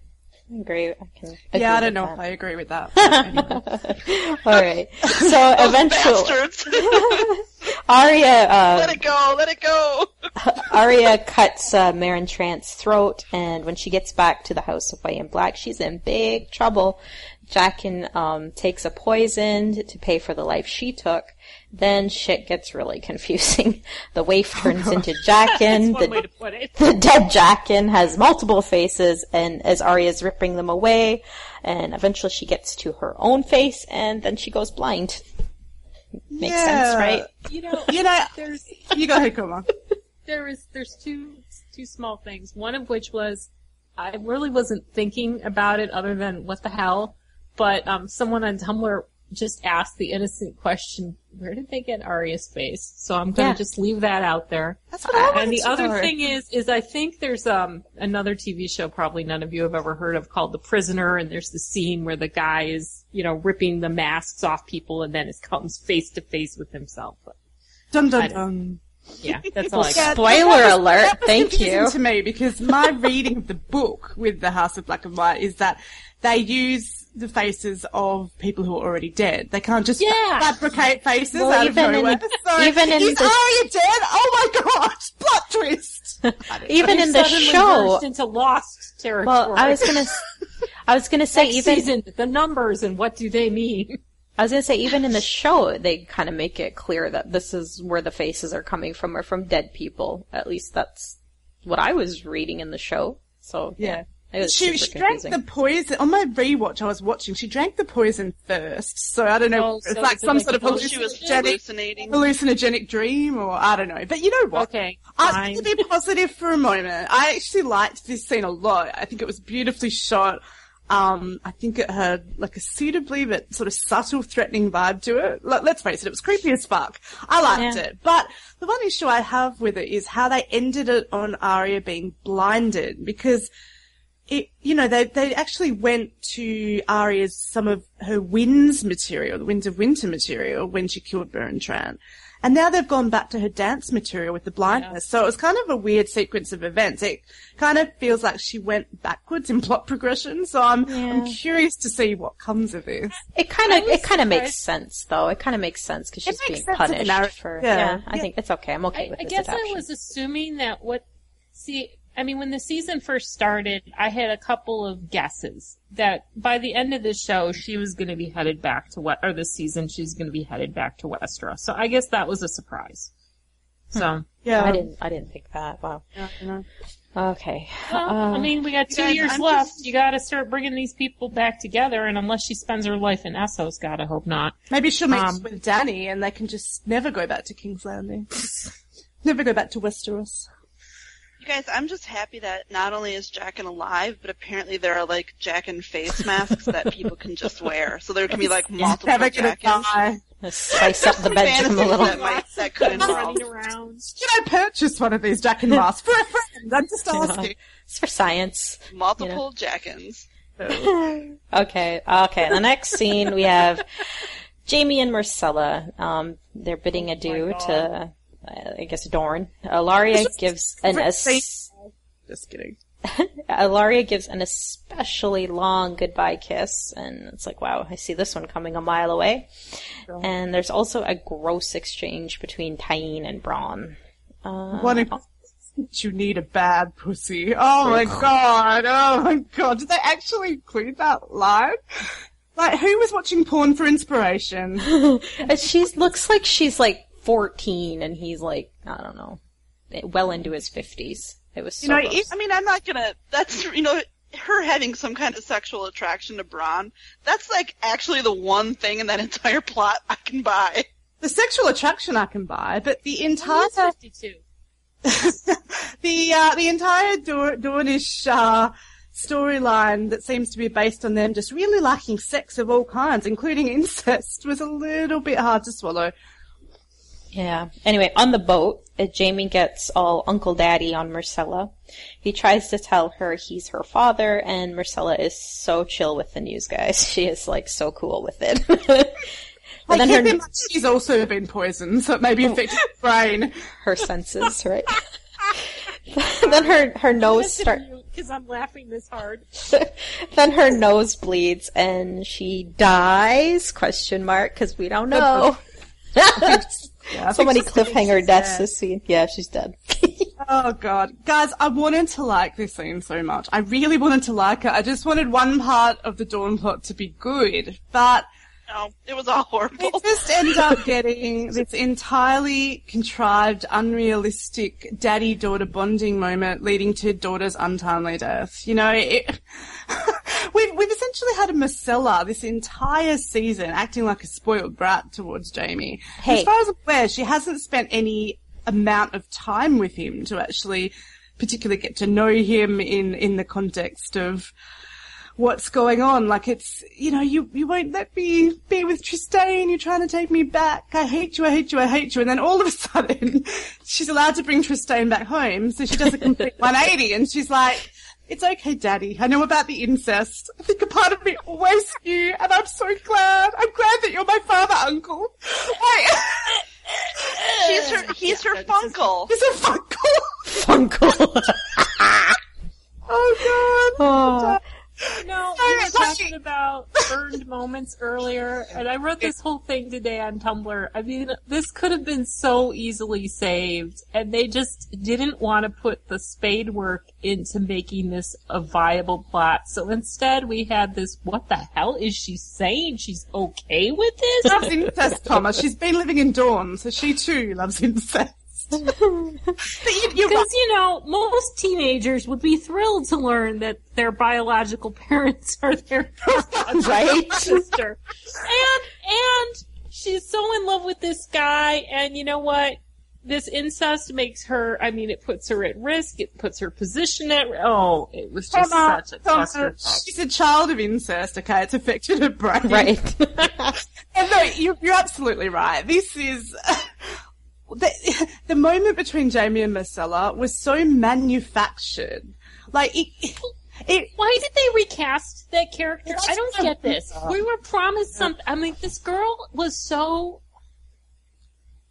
I agree. I can. yeah, I don't know with if I agree with that. anyway. All right. So eventually, Bastards! Arya, uh, let it go, let it go! Arya cuts uh, Meryn Trant's throat, and when she gets back to the House of White and Black, she's in big trouble. Jaqen um, takes a poison to pay for the life she took. Then shit gets really confusing. The waif turns into Jaqen. That's one way The, to put it. the dead Jaqen has multiple faces, and as Arya's ripping them away, and eventually she gets to her own face, and then she goes blind. Makes sense, right? You know, You know, there's you go ahead, comma. there is there's two two small things. One of which was I really wasn't thinking about it other than what the hell, but um, someone on Tumblr just ask the innocent question, "Where did they get Arya's face?" So I'm gonna Yeah. just leave that out there. That's what I And the to other know. thing is, is I think there's um another TV show probably none of you have ever heard of called The Prisoner, and there's the scene where the guy is, you know, ripping the masks off people, and then it comes face to face with himself. But, Dun dun dun. yeah, that's all I. Yeah, Spoiler that was- alert, that was thank you. to me because my reading of the book with the House of Black and White is that they use the faces of people who are already dead. They can't just Yeah. fabricate faces Well, out even of in nowhere. the- so even in is the- Arya dead? Oh my gosh! Plot twist. Even in the show, into lost territory. well, I was gonna, s- I was gonna say Next even, season, the numbers and what do they mean? I was gonna say even in the show, they kind of make it clear that this is where the faces are coming from, or from dead people. At least that's what I was reading in the show. So Yeah. it was She, she drank the poison on my rewatch. I was watching. She drank the poison first, so I don't know. Oh, it's so like some like sort of a She was hallucinogenic, hallucinogenic dream, or I don't know. But you know what? Okay, I fine. to be positive for a moment. I actually liked this scene a lot. I think it was beautifully shot. Um, I think it had like a suitably but sort of subtle, threatening vibe to it. Like, let's face it, it was creepy as fuck. I liked Yeah. it, but the one issue I have with it is how they ended it on Arya being blinded because it, you know, they, they actually went to Arya's, some of her Winds material, the Winds of Winter material when she killed Meryn Trant. And now they've gone back to her dance material with the blindness. So it was kind of a weird sequence of events. It kind of feels like she went backwards in plot progression. So I'm, I'm curious to see what comes of this. It kind of it kind of makes sense though. It kind of makes sense because she's being sense of the punished for. Yeah. Yeah, I think it's okay. I'm okay I, with I guess adaptation. I was assuming that what, see, I mean, when the season first started, I had a couple of guesses that by the end of the show, she was going to be headed back to what, or this season, she's going to be headed back to Westeros. So I guess that was a surprise. So, Yeah. I didn't. I didn't think that. Wow. Yeah, I. Okay. Well, Uh, I mean, we got two guys, years I'm left. just- You got to start bringing these people back together, and unless she spends her life in Essos, God, I hope not. Maybe she'll meet Um, with Dany and they can just never go back to King's Landing. never go back to Westeros. You guys, I'm just happy that not only is Jaqen alive, but apparently there are like Jaqen face masks that people can just wear. So there can be like multiple Never gonna Jaqens. die. spice up the bedroom a little. that, might, that could involve. running around. Should I purchase one of these Jaqen masks for a friend? I'm just asking. It's for science. multiple Jaqens. Okay, okay. The next scene we have Jaime and Myrcella. Um, they're bidding adieu to, uh, I guess, Dorn. Ellaria gives an es- Just kidding. Ellaria gives an especially long goodbye kiss, and it's like, wow, I see this one coming a mile away. And there's also a gross exchange between Tyene and Bronn. Uh, What if you need a bad pussy? Oh my god! Oh my god! Did they actually include that line? Like, who was watching porn for inspiration? And she looks like she's like 14, and he's like, I don't know, well into his 50s. It was so You know, gross. I mean, I'm not gonna. That's you know, her having some kind of sexual attraction to Bronn. That's like actually the one thing in that entire plot I can buy. The sexual attraction I can buy, but the entire He's 52. the uh, the entire Dor- Dornish uh, storyline that seems to be based on them just really liking sex of all kinds, including incest, was a little bit hard to swallow. Yeah. Anyway, on the boat, uh, Jaime gets all Uncle Daddy on Myrcella. He tries to tell her he's her father, and Myrcella is so chill with the news, guys. She is like so cool with it. Like, and then her she's also been poisoned, so it may be affecting her brain. her senses, right? then her her nose start. Because I'm laughing this hard. then her nose bleeds and she dies? Question mark because we don't know. Yeah, so many cliffhanger deaths this scene. Yeah, she's dead. Oh god. Guys, I wanted to like this scene so much. I really wanted to like it. I just wanted one part of the Dorn plot to be good, but No, it was all horrible. we just end up getting this entirely contrived, unrealistic daddy-daughter bonding moment leading to daughter's untimely death. You know, it, we've, we've essentially had a Myrcella this entire season acting like a spoiled brat towards Jaime. Hey. As far as I'm aware, she hasn't spent any amount of time with him to actually particularly get to know him in, in the context of what's going on. Like it's, you know, you, you won't let me be with Trystane. You're trying to take me back. I hate you. I hate you. I hate you. And then all of a sudden she's allowed to bring Trystane back home. So she does a complete 180 and she's like, it's okay, daddy. I know about the incest. I think a part of me always knew and I'm so glad. I'm glad that you're my father, uncle. I, She's her. He's her funkle. He's a fuck Funkle. Oh god. oh. oh Sorry, we were talking about earned moments earlier, and I wrote this whole thing today on Tumblr. I mean, this could have been so easily saved, and they just didn't want to put the spade work into making this a viable plot. So instead, we had this, what the hell is she saying? She's okay with this? loves incest, Thomas. She's been living in Dorn, so she too loves incest. you, right. Because, you know, most teenagers would be thrilled to learn that their biological parents are their Right? sister. And, and she's so in love with this guy, and you know what? This incest makes her, I mean, it puts her at risk, it puts her position at, oh, it was just Thomas, such a clusterfuck. she's a child of incest, okay? It's affected her brain. Right. And no, you're, you're absolutely right. This is... The, the moment between Jaime and Myrcella was so manufactured. Like, it, it, Why did they recast that character? I don't get this. We were promised something. I mean, this girl was so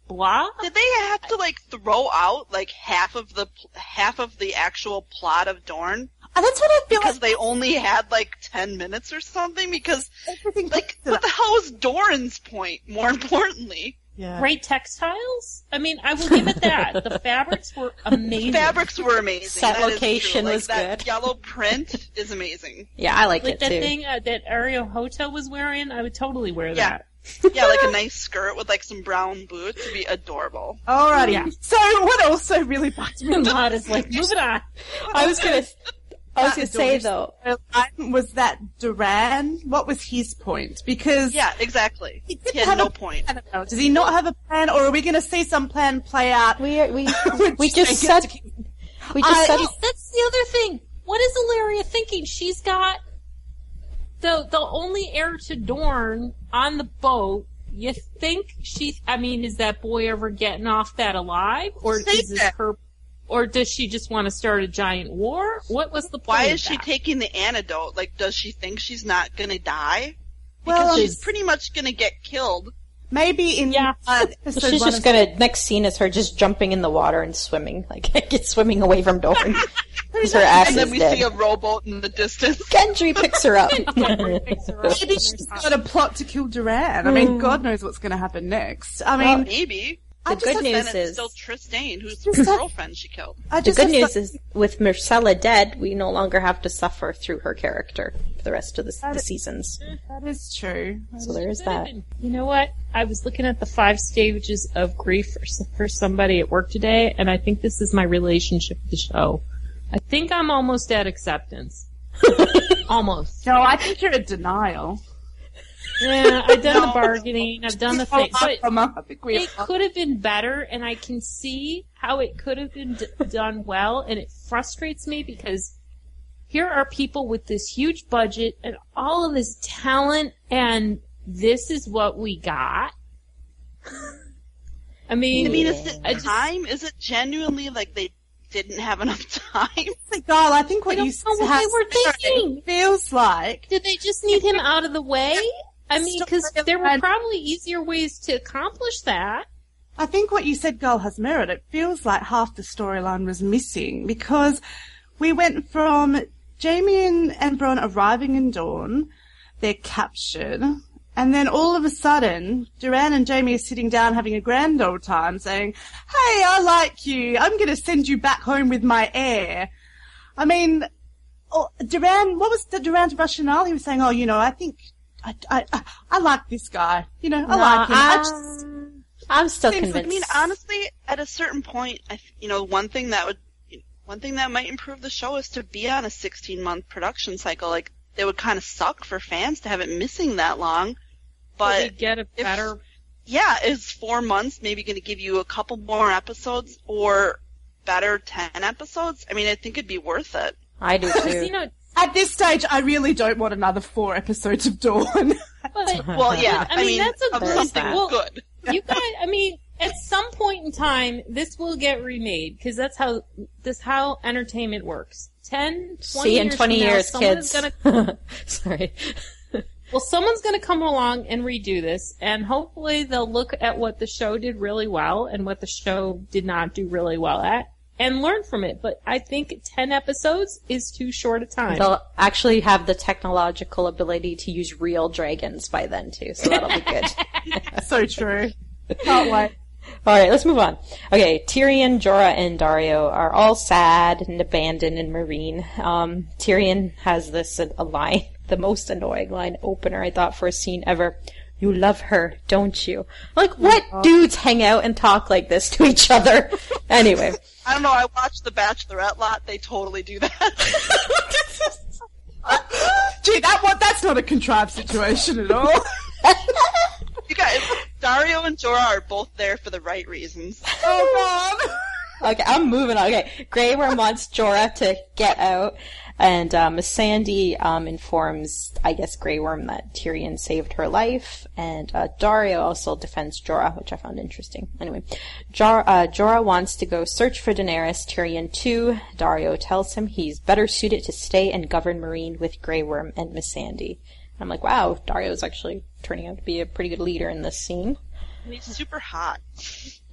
blah. Did they have to like throw out like half of the half of the actual plot of Dorn and that's what I feel because like they only had like ten minutes or something? Because everything like, what the hell was Doran's point? More importantly, Yeah. Great textiles. I mean, I will give it that. The fabrics were amazing. The fabrics were amazing. Set That is location. Like, was that good. Yellow print is amazing. yeah, I like, like it that too. thing uh, that Areo Hotah was wearing. I would totally wear Yeah. that. Yeah, like a nice skirt with like some brown boots would be adorable. Alrighty. Yeah. So what also really bugged me Maud is like, moving on. I was gonna, I was gonna That say though, was that Doran. What was his point? Because Yeah, exactly. he He had no point. plan. Does he not have a plan, or are we going to see some plan play out? we are, we we just said get we just I- said Well, that's the other thing. What is Ellaria thinking? She's got the the only heir to Dorn on the boat. You think she? I mean, is that boy ever getting off that alive, or is this that. her? Or does she just want to start a giant war? What was the point? Why of is she taking the antidote? Like, does she think she's not gonna die? Because Well, she's pretty much gonna get killed. maybe in Yeah. uh, So she's just gonna next scene is her just jumping in the water and swimming, like get swimming away from Dorn. Because her ass And is then we dead. see a rowboat in the distance. Gendry picks her up. Fix her up Maybe and she's there's got a plot to kill Doran. I mean, God knows what's going to happen next. I mean, Maybe. I the just good news is still Trystane, who's Just her girlfriend she killed. I the good news so- is with Myrcella dead, we no longer have to suffer through her character for the rest of the, the seasons. that is true. So there is that. You know what? I was looking at the five stages of grief for, for somebody at work today, and I think this is my relationship with the show. I think I'm almost at acceptance. almost. No, I think you're in denial. Yeah, I've done the bargaining, I've done the thing, but I think we it could have been better, and I can see how it could have been d- done well, and it frustrates me because here are people with this huge budget and all of this talent, and this is what we got. I mean, I mean, is it I just- time? Is it genuinely like they didn't have enough time? Girl, I think what I you know what they were thinking. feels like did they just need him out of the way? I mean, because there were probably easier ways to accomplish that. I think what you said, girl, has merit. It feels like half the storyline was missing because we went from Jaime and, and Bronn arriving in Dorn, they're captured, and then all of a sudden, Doran and Jaime are sitting down having a grand old time saying, Hey, I like you. I'm going to send you back home with my heir. I mean, oh, Doran, what was the Doran's rationale? He was saying, oh, you know, I think, I, I, I, I like this guy. You know, I like him. I just, I'm still Seems like- convinced. I mean, honestly, at a certain point, I, you know, one thing that would, one thing that might improve the show is to be on a 16 month production cycle. Like, it would kind of suck for fans to have it missing that long. But we But get a if- better yeah, is four months maybe going to give you a couple more episodes or better 10 episodes? I mean, I think it'd be worth it. I do Because, too. you know, At this stage, I really don't want another four episodes of Dorn. but Well, yeah, I mean, that's a good something thing. Well, good. you guys, I mean, at some point in time, this will get remade because that's how this how entertainment works. 10, 20 See, in years 20 from now, years, someone kids. gonna Sorry. well, someone's gonna come along and redo this, and hopefully they'll look at what the show did really well and what the show did not do really well at, and learn from it. But I think 10 episodes is too short a time. They'll actually have the technological ability to use real dragons by then too, so that'll be good. so true. Can't wait. All right, let's move on. Okay, Tyrion, Jorah, and Daario are all sad and abandoned and Meereen. Um, Tyrion has this a, a line, the most annoying line opener I thought for a scene ever. You love her, don't you? Like, oh what dudes hang out and talk like this to each other? anyway, I don't know, I watched The Bachelorette lot, they totally do that. Gee, that one, that's not a contrived situation at all. you guys, Daario and Jorah are both there for the right reasons. oh god. Okay, I'm moving on. Okay, Grey Worm wants Jorah to get out, and um, Sandy um, informs, I guess, Grey Worm that Tyrion saved her life, and uh, Daario also defends Jorah, which I found interesting. Anyway, Jor- uh, Jorah wants to go search for Daenerys. Tyrion too. Daario tells him he's better suited to stay and govern Meereen with Grey Worm and Missandei. I'm like, wow, Daario's actually turning out to be a pretty good leader in this scene. And he's super hot.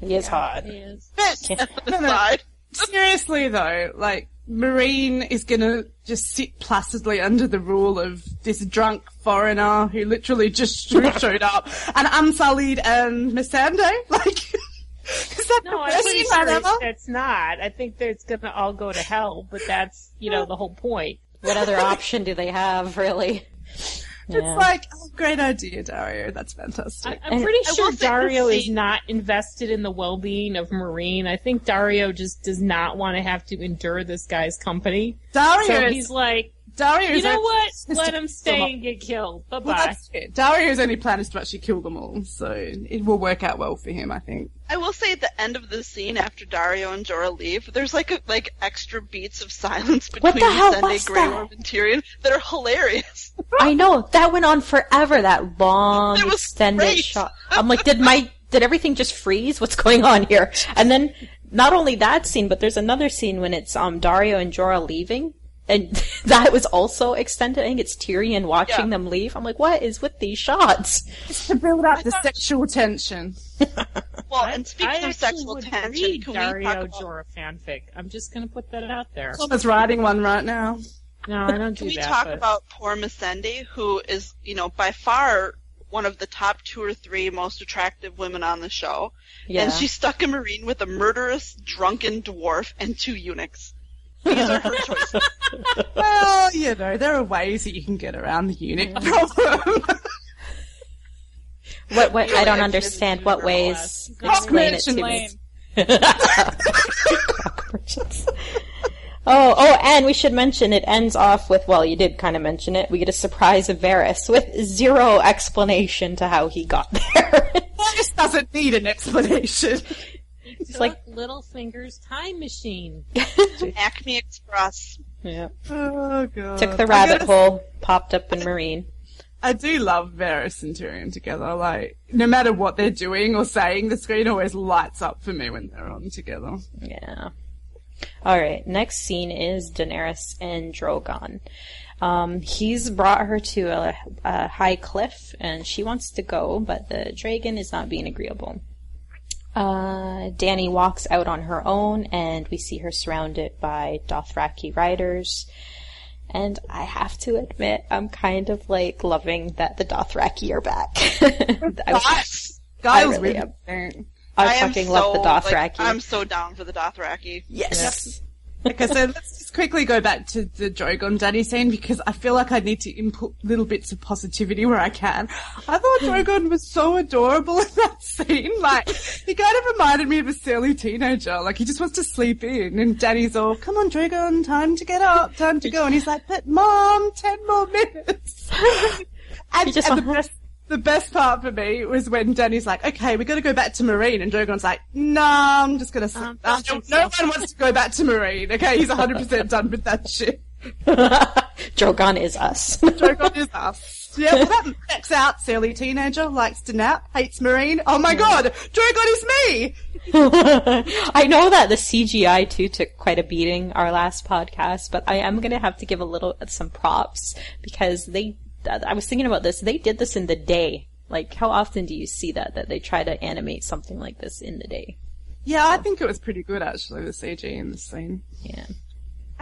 He is hot. Is. But, The side. Seriously though, like, Meereen is gonna just sit placidly under the rule of this drunk foreigner who literally just showed up and unsullied um, and Missandei? Like, is that No, the I'm pretty sure ever? that's not. I think that it's gonna all go to hell, but that's, you know, the whole point. What other option do they have, really? Yeah. It's like, oh, great idea, Daario. That's fantastic. I, I'm And- pretty I sure Daario the is not invested in the well-being of Meereen. I think Daario just does not want to have to endure this guy's company. Daario So he's like, Daario you is know what? Let to him stay and get killed. Bye bye. that's it. Daario's only plan is to actually kill them all, so it will work out well for him, I think. I will say at the end of the scene after Daario and Jorah leave, there's like a, like extra beats of silence between the Sunday, was Grey? Worm, and Tyrion that are hilarious. I know that went on forever. That long It was extended great. shot. I'm like, did my did everything just freeze? What's going on here? And then not only that scene, but there's another scene when it's um Daario and Jorah leaving, and that was also extended. I think it's Tyrion watching Yeah. them leave. I'm like, what is with these shots? It's to build up the sexual tension. Well, and speaking I of sexual tension, read can Daario we talk about, Jorah fanfic. I'm just gonna put that out there. Thomas writing one right now. No, I don't do can we that. talk but- about poor Missandei, who is, you know, by far one of the top two or three most attractive women on the show, Yeah. and she's stuck in Meereen with a murderous, drunken dwarf and two eunuchs. These are her choices. Well, you know, there are ways that you can get around the eunuch problem. what? What? I don't understand. What ways? Explain it to merchants. me. Cock. Oh, oh, and we should mention it ends off with, well, you did kind of mention it. We get a surprise of Varys with zero explanation to how he got there. this doesn't need an explanation. It's like- like Littlefinger's time machine. Acme Express. yeah. Oh god. Took the rabbit gotta- hole, popped up in Meereen. I do love Varys and Tyrion together. Like, no matter what they're doing or saying, the screen always lights up for me when they're on together. Yeah. Alright, next scene is Daenerys and Drogon. Um, he's brought her to a, a high cliff and she wants to go, but the dragon is not being agreeable. Uh, Dany walks out on her own and we see her surrounded by Dothraki riders. And I have to admit, I'm kind of like loving that the Dothraki are back. I, Guys, guys really am. I am fucking so, love the Dothraki. Like, I'm so down for the Dothraki. yes. Okay, so let's just quickly go back to the Drogon Daddy scene because I feel like I need to input little bits of positivity where I can. I thought Drogon was so adorable in that scene. Like, he kind of reminded me of a silly teenager. Like, he just wants to sleep in and Daddy's all, come on Drogon, time to get up, time to go. And he's like, but mom, ten more minutes. and, He just and the best the best part for me was when Dany's like, okay, we gotta go back to Meereen, and Drogon's like, nah, I'm just gonna, s- Um, uh, don't no one wants to go back to Meereen, okay? He's 100% done with that shit. Drogon is us. Drogon is us. Yeah, well that checks out, silly teenager, likes to nap, hates Meereen. Oh my god, Drogon is me! I know that the CGI too took quite a beating our last podcast, but I am gonna have to give a little some props because they. I was thinking about this. They did this in the day. Like, how often do you see that that they try to animate something like this in the day? Yeah, I think it was pretty good actually, the CG in this scene. Yeah.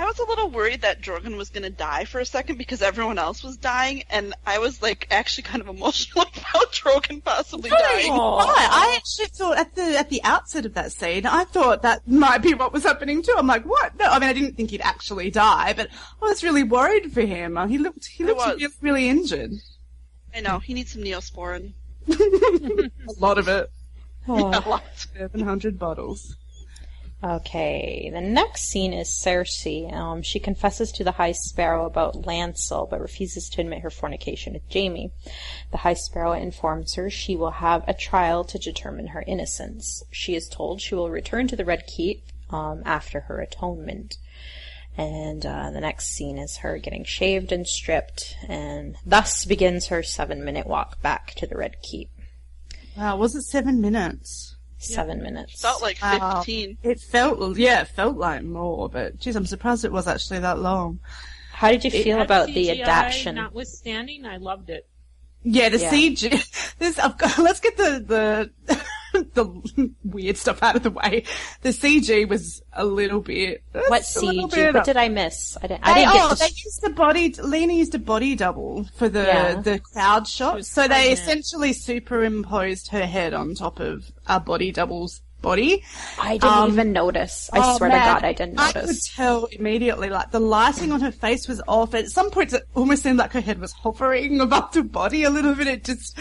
I was a little worried that Drogon was going to die for a second because everyone else was dying, and I was like actually kind of emotional about Drogon possibly dying. Why? I actually thought at the at the outset of that scene, I thought that might be what was happening too. I'm like, what? No, I mean, I didn't think he'd actually die, but I was really worried for him. Uh, He looked he looked really, really injured. I know he needs some Neosporin. A lot of it, Oh. A lot. seven hundred bottles. Okay, the next scene is Cersei. Um, she confesses to the High Sparrow about Lancel, but refuses to admit her fornication with Jaime. The High Sparrow informs her she will have a trial to determine her innocence. She is told she will return to the Red Keep um, after her atonement. And uh, the next scene is her getting shaved and stripped, and thus begins her seven-minute walk back to the Red Keep. Wow, was it seven minutes? Seven minutes. Felt like Wow. 15. It felt, yeah, it felt like more, but geez, I'm surprised it was actually that long. How did you feel That about the CGI adaptation? Notwithstanding, I loved it. Yeah, the Yeah. CG. This, I've got, let's get the the the weird stuff out of the way. The CG was a little bit. What CG? bit What did I miss? I didn't. I didn't oh, they the. used the body. Lena used a body double for the Yeah. the crowd shot. So they essentially superimposed her head on top of our body double's body. I didn't Um, even notice. I Oh, swear man, to God, I didn't I could notice. tell immediately, like the lighting on her face was off. At some points, it almost seemed like her head was hovering above the body a little bit. It just,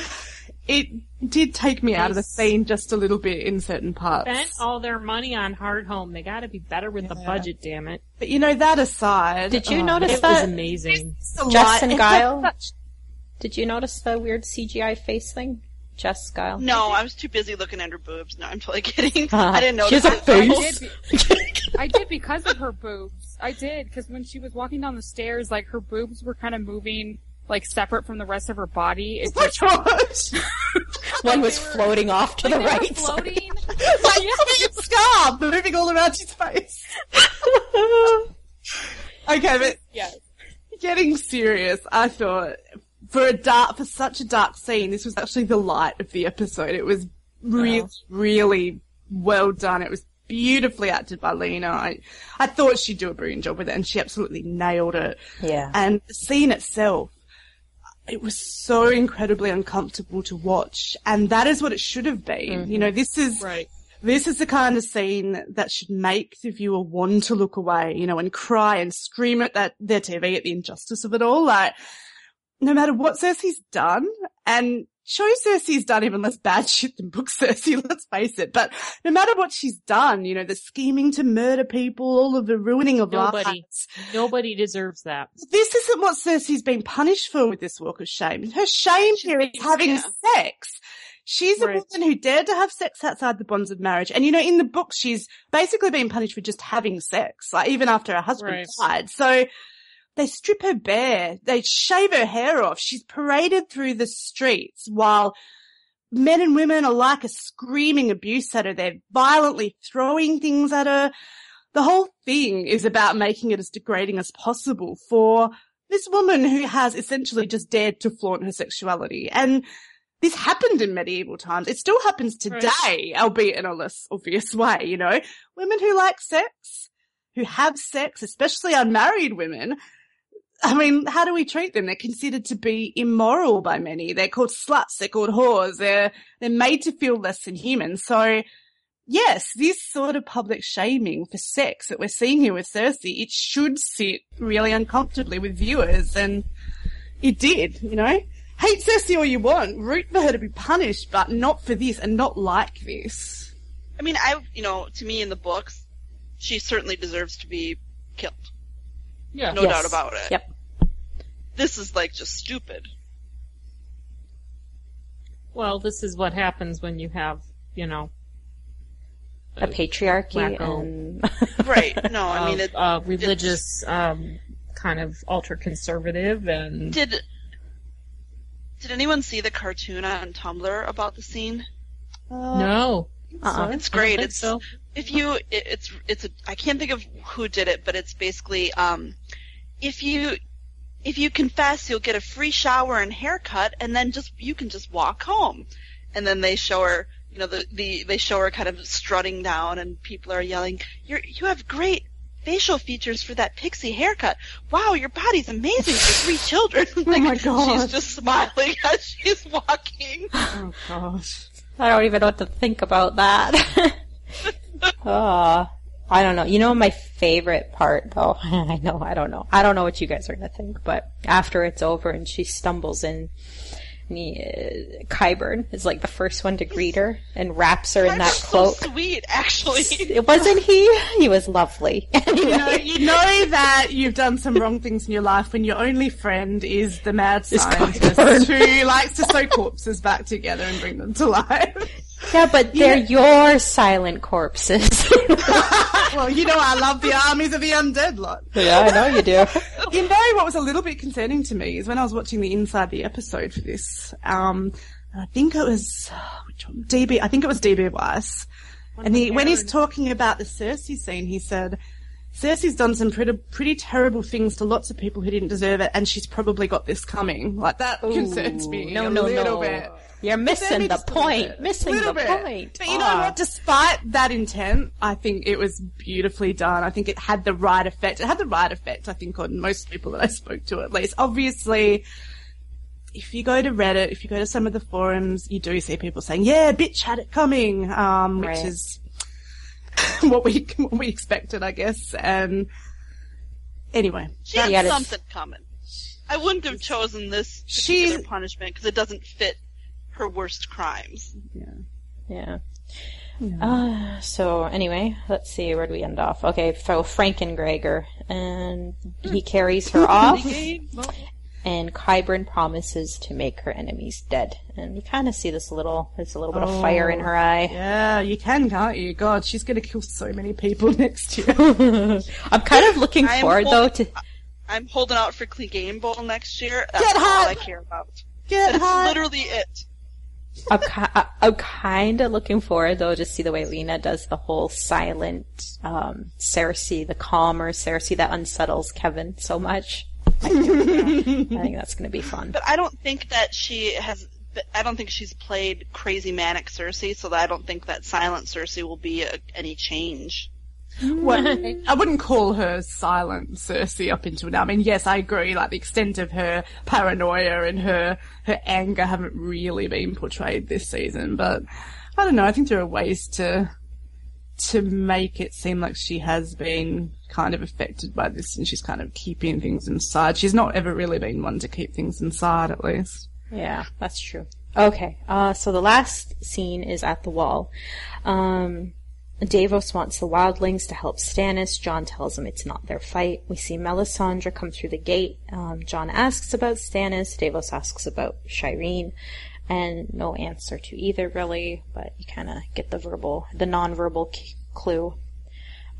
it did take me out of the scene just a little bit in certain parts. Spent all their money on Hardhome. They got to be better with the budget. Damn it! But you know, that aside, Did you oh, notice It was amazing. the Jess light- and it Guile? such- Did you notice the weird CGI face thing? Jess Guile? No, I was too busy looking at her boobs. No, I'm totally kidding. Uh, I didn't she notice. has a face. I did. I did because of her boobs. I did because when she was walking down the stairs, like her boobs were kind of moving like separate from the rest of her body. It Oh my just gosh! One was were- floating off to like, the they right. side. floating. like a scarf moving all around his face. okay, but yes. getting serious, I thought for a dark, for such a dark scene, this was actually the light of the episode. It was really, really well done. It was beautifully acted by Lena. I, I thought she'd do a brilliant job with it, and she absolutely nailed it. Yeah. And the scene itself, it was so incredibly uncomfortable to watch, and that is what it should have been. You mm-hmm. know, this is Right. this is the kind of scene that should make the viewer want to look away, you know, and cry and scream at that their TV at the injustice of it all. Like, no matter what Cersei's done, and show Cersei's done even less bad shit than book Cersei, let's face it. But no matter what she's done, you know, the scheming to murder people, all of the ruining of Nobody. lives. Nobody deserves that. This isn't what Cersei's been punished for with this walk of shame. Her shame here is having yeah. sex. She's a Right. woman who dared to have sex outside the bonds of marriage. And you know, in the book, she's basically been punished for just having sex, like even after her husband Right. died. So they strip her bare. They shave her hair off. She's paraded through the streets while men and women alike are screaming abuse at her. They're violently throwing things at her. The whole thing is about making it as degrading as possible for this woman who has essentially just dared to flaunt her sexuality. And this happened in medieval times. It still happens today, albeit in a less obvious way, you know? Women who like sex, who have sex, especially unmarried women, I mean, how do we treat them? They're considered to be immoral by many. They're called sluts. They're called whores. They're, they're made to feel less than human. So yes, this sort of public shaming for sex that we're seeing here with Cersei, it should sit really uncomfortably with viewers and it did, you know? Hate Cersei all you want. Root for her to be punished, but not for this and not like this. I mean, I, you know, to me in the books, she certainly deserves to be killed. Yeah. No Yes. doubt about it. Yep. This is like just stupid. Well, this is what happens when you have, you know, A patriarchy Wacko. and Right. No, I mean, of, it, uh, religious, um, kind of ultra conservative and did, did anyone see the cartoon on Tumblr about the scene? no. Uh-uh. It's I don't great. It's so. if you it, it's it's a I can't think of who did it, but it's basically um if you if you confess, you'll get a free shower and haircut, and then just you can just walk home. And then they show her, you know, the the they show her kind of strutting down, and people are yelling, "You you have great." Facial features for that pixie haircut. Wow, your body's amazing for three children. like, my God. She's just smiling as she's walking. Oh gosh. I don't even know what to think about that. oh, I don't know. You know my favorite part though? I know, I don't know. I don't know what you guys are gonna think, but after it's over and she stumbles in, Uh, Qyburn is like the first one to greet her and wraps her in that so cloak. sweet, actually. It wasn't he? He was lovely. You know, you know that you've done some wrong things in your life when your only friend is the mad scientist who likes to sew corpses back together and bring them to life. Yeah, but they're your silent corpses. well, you know I love the armies of the undead lot. yeah, I know you do. You know what was a little bit concerning to me is when I was watching the inside the episode for this. Um, I think it was which one? DB. I think it was DB Weiss, and he when he's talking about the Cersei scene, he said. Cersei's done some pretty, pretty terrible things to lots of people who didn't deserve it, and she's probably got this coming. Like that concerns me No, a no, little no. bit. You're missing the just a little point. Missing the bit. point. But you know what? Despite that intent, I think it was beautifully done. I think it had the right effect. It had the right effect, I think, on most people that I spoke to at least. Obviously, if you go to Reddit, if you go to some of the forums, you do see people saying, yeah, bitch had it coming, um, which is what we what we expected, I guess. And anyway, She had something coming. I wouldn't have chosen this She's- particular punishment because it doesn't fit her worst crimes. Yeah. Uh, so anyway, let's see, where do we end off? Okay, so Frankengregor, and he carries her off, and Qyburn promises to make her enemies dead. And you kind of see this little, there's a little bit of fire in her eye. yeah, you can, can't you? God, she's gonna kill so many people next year. I'm kind of looking I'm forward though to, I'm holding out for Cleganebowl next year. That's Get all hot! I care about. Get That's hot. literally it. I'm, I'm kind of looking forward though to see the way Lena does the whole silent, um, Cersei, the calmer Cersei that unsettles Kevan so much. I think, I think that's going to be fun. But I don't think that she has. I don't think she's played crazy manic Cersei, so I don't think that silent Cersei will be a, any change. Well, I wouldn't call her silent Cersei up until now. I mean, yes, I agree. Like the extent of her paranoia and her her anger haven't really been portrayed this season. But I don't know. I think there are ways to to make it seem like she has been kind of affected by this, and she's kind of keeping things inside. She's not ever really been one to keep things inside, at least. Yeah, that's true. Okay, uh, so the last scene is at the wall. Um, Davos wants the wildlings to help Stannis. Jon tells him it's not their fight. We see Melisandre come through the gate. Um, Jon asks about Stannis. Davos asks about Shireen. And no answer to either, really, but you kind of get the verbal, the non-verbal c- clue.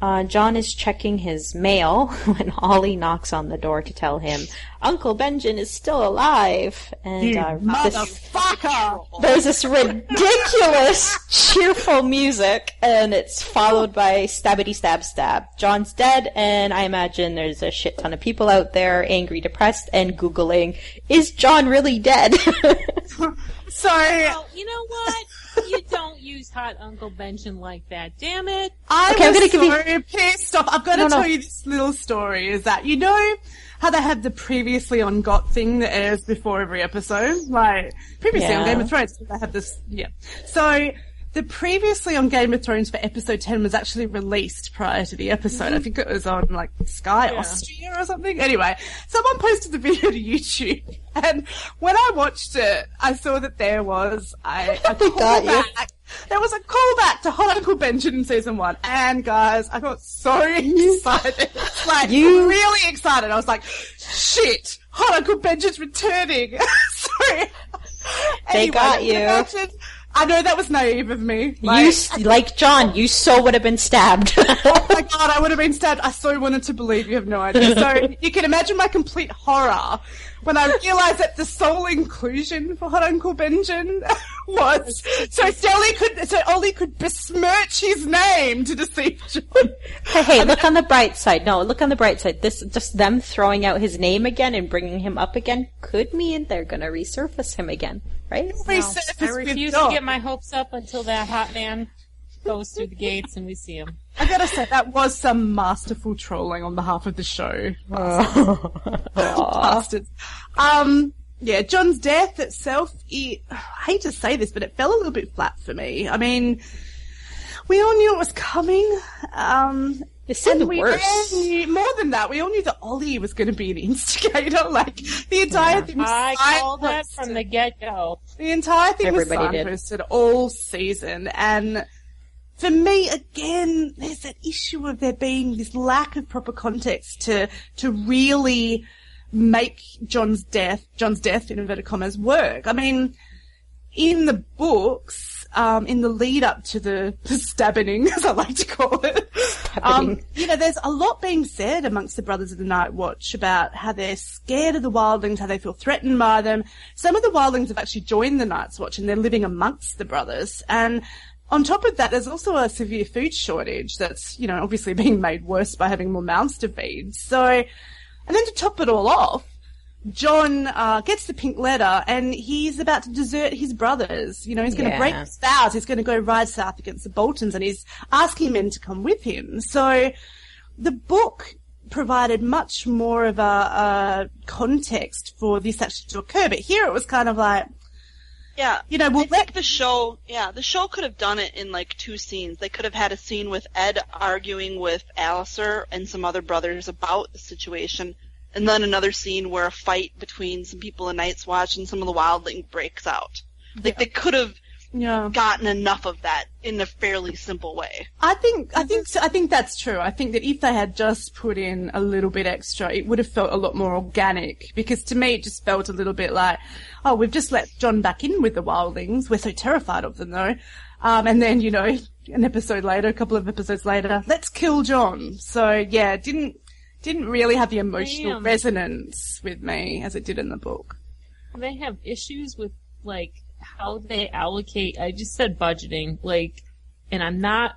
Uh, Jon is checking his mail when Olly knocks on the door to tell him Uncle Benjen is still alive. And You uh, this, there's this ridiculous, cheerful music, and it's followed by stabby stab stab. Jon's dead, and I imagine there's a shit ton of people out there, angry, depressed, and googling, "Is Jon really dead?" So Well, you know what? you don't use hot Uncle Benjen like that. Damn it. I Okay, I'm was gonna give so pissed off. I've got to No, no. tell you this little story. Is that you know how they have the previously on Got thing that airs before every episode, like previously on Game of Thrones. They have this, yeah. So the previously on Game of Thrones for episode ten was actually released prior to the episode. I mm-hmm. think it was on like Sky Austria or something. Anyway, someone posted the video to YouTube, and when I watched it, I saw that there was a, a They got you. callback there was a callback to Hot Uncle Benjen in season one, and guys, I got so excited, like You- really excited. I was like, "Shit, Hot Uncle Benjen's returning!" Sorry. They got you. imagine- I know that was naive of me. you, Like, s- like Jon, you so would have been stabbed. oh my god, I would have been stabbed. I so wanted to believe you have no idea. So you can imagine my complete horror when I realised that the sole inclusion for Hot Uncle Benjen was so Olly could so Olly could besmirch his name to deceive Jon. Hey, hey, look on the bright side. No, look on the bright side. This, just them throwing out his name again and bringing him up again could mean they're gonna resurface him again, right? Resurface I refuse to get my hopes up until that hot man goes through the gates and we see him. I gotta say that was some masterful trolling on behalf of the show. Bastards. Um, yeah, Jon's death itself, it, I hate to say this, but it fell a little bit flat for me. I mean, we all knew it was coming. Um, It seemed and we worse. knew, more than that, we all knew that Olly was going to be an instigator. Like the entire thing was I called that from the get-go. The entire thing Everybody did. was signposted all season, and for me, again, there's that issue of there being this lack of proper context to to really make Jon's death, Jon's death in inverted commas, work. I mean, in the books, um, in the lead up to the, the stabbing, as I like to call it, um, you know, there's a lot being said amongst the Brothers of the Night Watch about how they're scared of the wildlings, how they feel threatened by them. Some of the wildlings have actually joined the Night's Watch and they're living amongst the brothers. And on top of that, there's also a severe food shortage that's, you know, obviously being made worse by having more mouths to feed. So, and then to top it all off, Jon uh, gets the pink letter and he's about to desert his brothers. You know, he's going to break his vows. He's going to go ride south against the Boltons and he's asking men to come with him. So the book provided much more of a, a context for this actually to occur. But here it was kind of like, Yeah. You know, we'll I think the show, yeah, the show could have done it in like two scenes. They could have had a scene with Edd arguing with Alliser and some other brothers about the situation, and then another scene where a fight between some people in Night's Watch and some of the wildling breaks out. Like they could have yeah. gotten enough of that in a fairly simple way. I think I think I think that's true. I think that if they had just put in a little bit extra, it would have felt a lot more organic. Because to me, it just felt a little bit like, oh, we've just let Jon back in with the wildlings. We're so terrified of them, though. Um, and then you know, an episode later, a couple of episodes later, let's kill Jon. So yeah, didn't didn't really have the emotional Damn. resonance with me as it did in the book. they have issues with like how they allocate. I just said budgeting, like, and I'm not.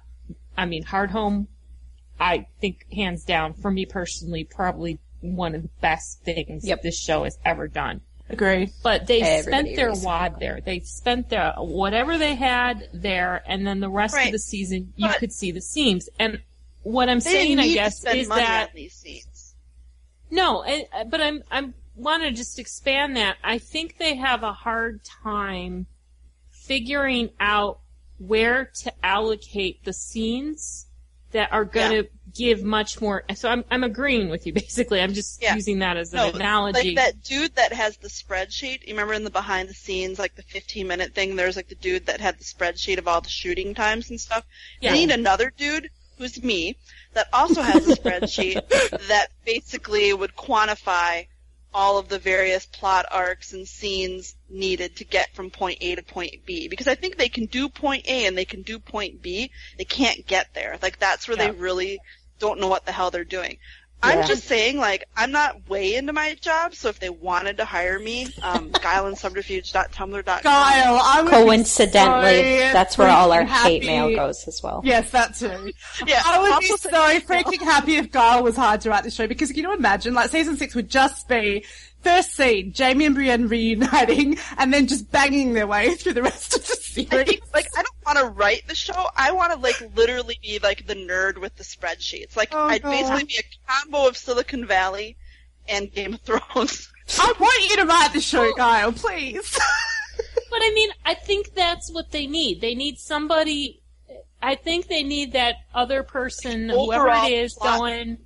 I mean, Hardhome. I think hands down for me personally, probably one of the best things Yep. this show has ever done. Agree. But they Everybody spent their agrees. wad there. They spent their whatever they had there, and then the rest of the season you But- could see the seams. And what I'm saying, I guess, is that these scenes. no, I, I- but I'm I'm want to just expand that. I think they have a hard time figuring out where to allocate the scenes that are going to give much more. So I'm I'm agreeing with you basically. I'm just Yeah. using that as an No, analogy. Like that dude that has the spreadsheet. You remember in the behind the scenes, like the 15 minute thing, there's like the dude that had the spreadsheet of all the shooting times and stuff. Yeah. They need another dude who's me that also has a spreadsheet that basically would quantify all of the various plot arcs and scenes needed to get from point A to point B. Because I think they can do point A and they can do point B. They can't get there. Like that's where Yeah. they really don't know what the hell they're doing. Yeah. I'm just saying, like, I'm not way into my job, so if they wanted to hire me, um, guileandsubterfuge.tumblr.com. Guile, I would be Coincidentally, so that's where all our freaking hate mail goes as well. Yes, that too. Yeah, I would be so freaking happy if Guile was hired to write the show because can you imagine, like season six would just be first scene, Jaime and Brienne reuniting and then just banging their way through the rest of the I series. think, like, I don't want to write the show. I want to, like, literally be, like, the nerd with the spreadsheets. Like, Oh, I'd God. basically be a combo of Silicon Valley and Game of Thrones. I want you to write the show, oh. Guile, please. But I mean, I think that's what they need. They need somebody. I think they need that other person, whoever it is, plot. going.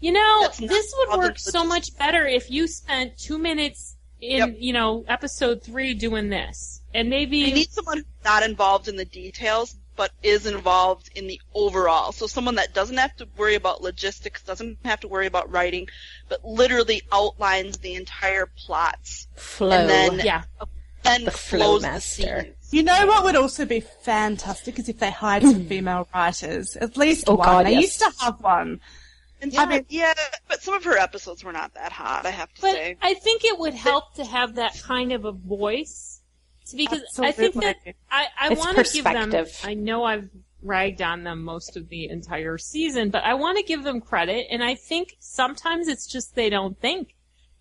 You know, this would work so logistics. much better if you spent two minutes in, Yep. you know, episode three doing this, and maybe I need someone who's not involved in the details, but is involved in the overall. So someone that doesn't have to worry about logistics, doesn't have to worry about writing, but literally outlines the entire plots. Flow. And then- yeah. Then The flow flows master. the scenes. You know what would also be fantastic is if they hired some hmm. female writers. At least Oh, one. God, they yes. used to have one. And I yeah, mean- yeah, but some of her episodes were not that hot, I have to But say. I think it would help to have that kind of a voice, because I think that I, I want to give them. perspective. I know I've ragged on them most of the entire season, but I want to give them credit, and I think sometimes it's just they don't think.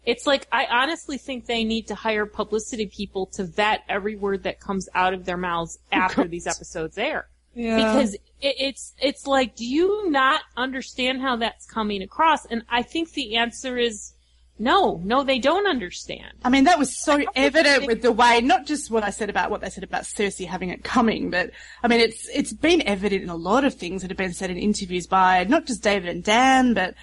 It's like I honestly think they need to hire publicity people to vet every word that comes out of their mouths after these episodes air. Yeah. Because it, it's it's like, do you not understand how that's coming across? And I think the answer is no, no, they don't understand. I mean, that was so evident with the way, not just what I said about what they said about Cersei having it coming, but I mean, it's, it's been evident in a lot of things that have been said in interviews by not just David and Dan, but,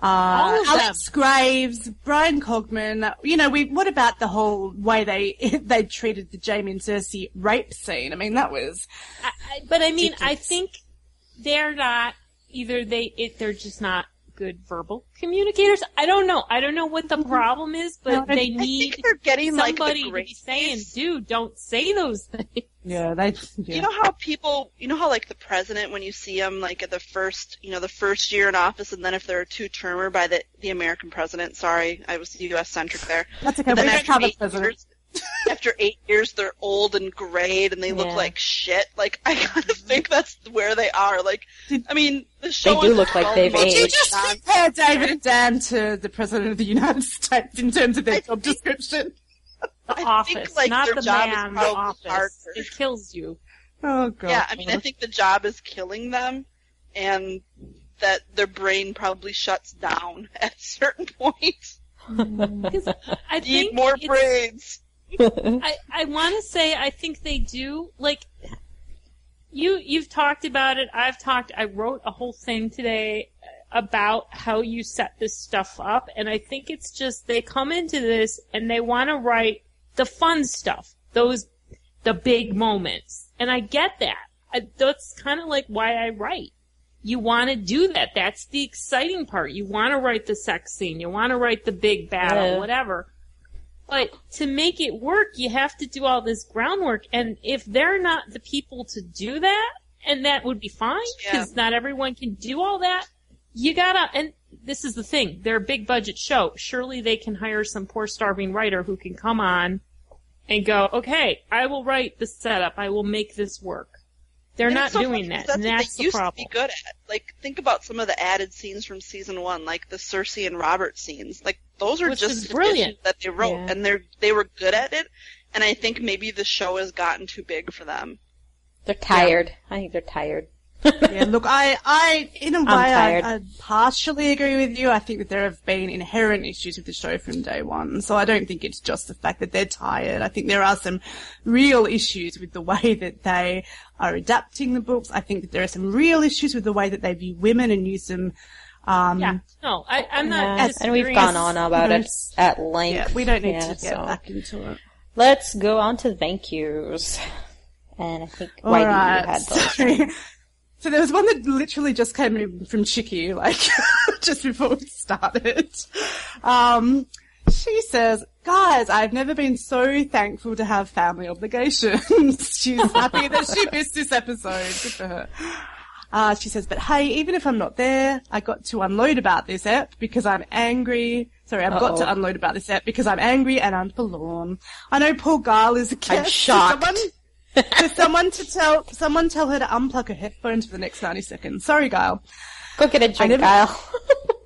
uh, Alex Graves, Bryan Cogman, you know, we, what about the whole way they, they treated the Jaime and Cersei rape scene? I mean, that was, I, I, but I mean, I think they're not either. They it, they're just not good verbal communicators. I don't know. I don't know what the mm-hmm. problem is, No, but I- they I need think they're getting like somebody the to be saying, "Dude, don't say those things." yeah, that's, yeah. You know how people, you know how like the president, when you see him like at the first, you know, the first year in office, and then if they're a two-termer by the the American president. Sorry, I was U.S. centric there. That's okay, But we then don't have a president. years, after eight years, they're old and grayed, and they look like shit. Like I kind of mm-hmm. think that's where they are. Like, I mean, the show they do is look like they've aged. Did you just compare David and Dan to the President of the United States in terms of their I job think- description? The I office, think, like, not their the job is man. The probably office. harder. It kills you. Oh god. Yeah, I mean, I think the job is killing them, and that their brain probably shuts down at a certain point. Because I Need think more it's- brains. I, I want to say I think they do like you you've talked about it. I've talked I wrote a whole thing today about how you set this stuff up. And I think it's just they come into this and they want to write the fun stuff those the big moments. And I get that. I, that's kind of like why I write. You want to do that. That's the exciting part. You want to write the sex scene. You want to write the big battle Yeah. whatever but to make it work, you have to do all this groundwork. And if they're not the people to do that, and that would be fine, because not everyone can do all that, you gotta, and this is the thing, they're a big budget show. Surely they can hire some poor starving writer who can come on and go, okay, I will write the setup, I will make this work. They're And not so doing that, because and what that's they the used problem. to be good at. Like, think about some of the added scenes from season one, like the Cersei and Robert scenes. Like, those are Which just brilliant. that they wrote, Yeah. and they're they were good at it. And I think maybe the show has gotten too big for them. They're tired. I think they're tired. Yeah, look, I, I, in a way, I. I partially agree with you. I think that there have been inherent issues with the show from day one. So I don't think it's just the fact that they're tired. I think there are some real issues with the way that they are adapting the books. I think that there are some real issues with the way that they view women and use them. Um, yeah, no, I, I'm not Yeah, and we've gone on about it at length. yeah, we don't need Yeah, to get so- back into it. Let's go on to thank yous. And I think All Whitey, right. you had those. So, so there was one that literally just came in from Chicky, like just before we started. Um, she says, "Guys, I've never been so thankful to have family obligations." She's happy that she missed this episode. Good for her. Uh, she says, but hey, even if I'm not there, I got to unload about this app because I'm angry. Sorry, I've got to unload about this app because I'm angry and I'm forlorn. I know Paul Guile is a guest. shocked. Someone, for someone to tell, someone tell her to unplug her headphones for the next 90 seconds. Sorry, Guile. Go get a drink, never-.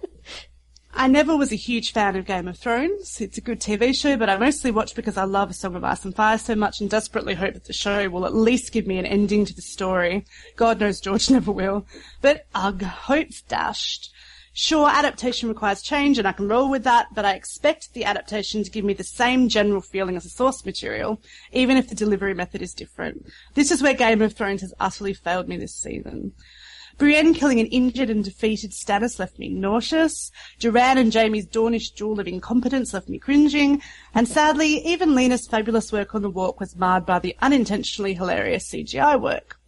I never was a huge fan of Game of Thrones. It's a good TV show, but I mostly watch because I love A Song of Ice and Fire so much and desperately hope that the show will at least give me an ending to the story. God knows George never will. But ugh, hope's dashed. Sure, adaptation requires change and I can roll with that, but I expect the adaptation to give me the same general feeling as the source material, even if the delivery method is different. This is where Game of Thrones has utterly failed me this season. Brienne killing an injured and defeated Stannis left me nauseous. Doran and Jaime's Dornish duel of incompetence left me cringing. And sadly, even Lena's fabulous work on the walk was marred by the unintentionally hilarious CGI work.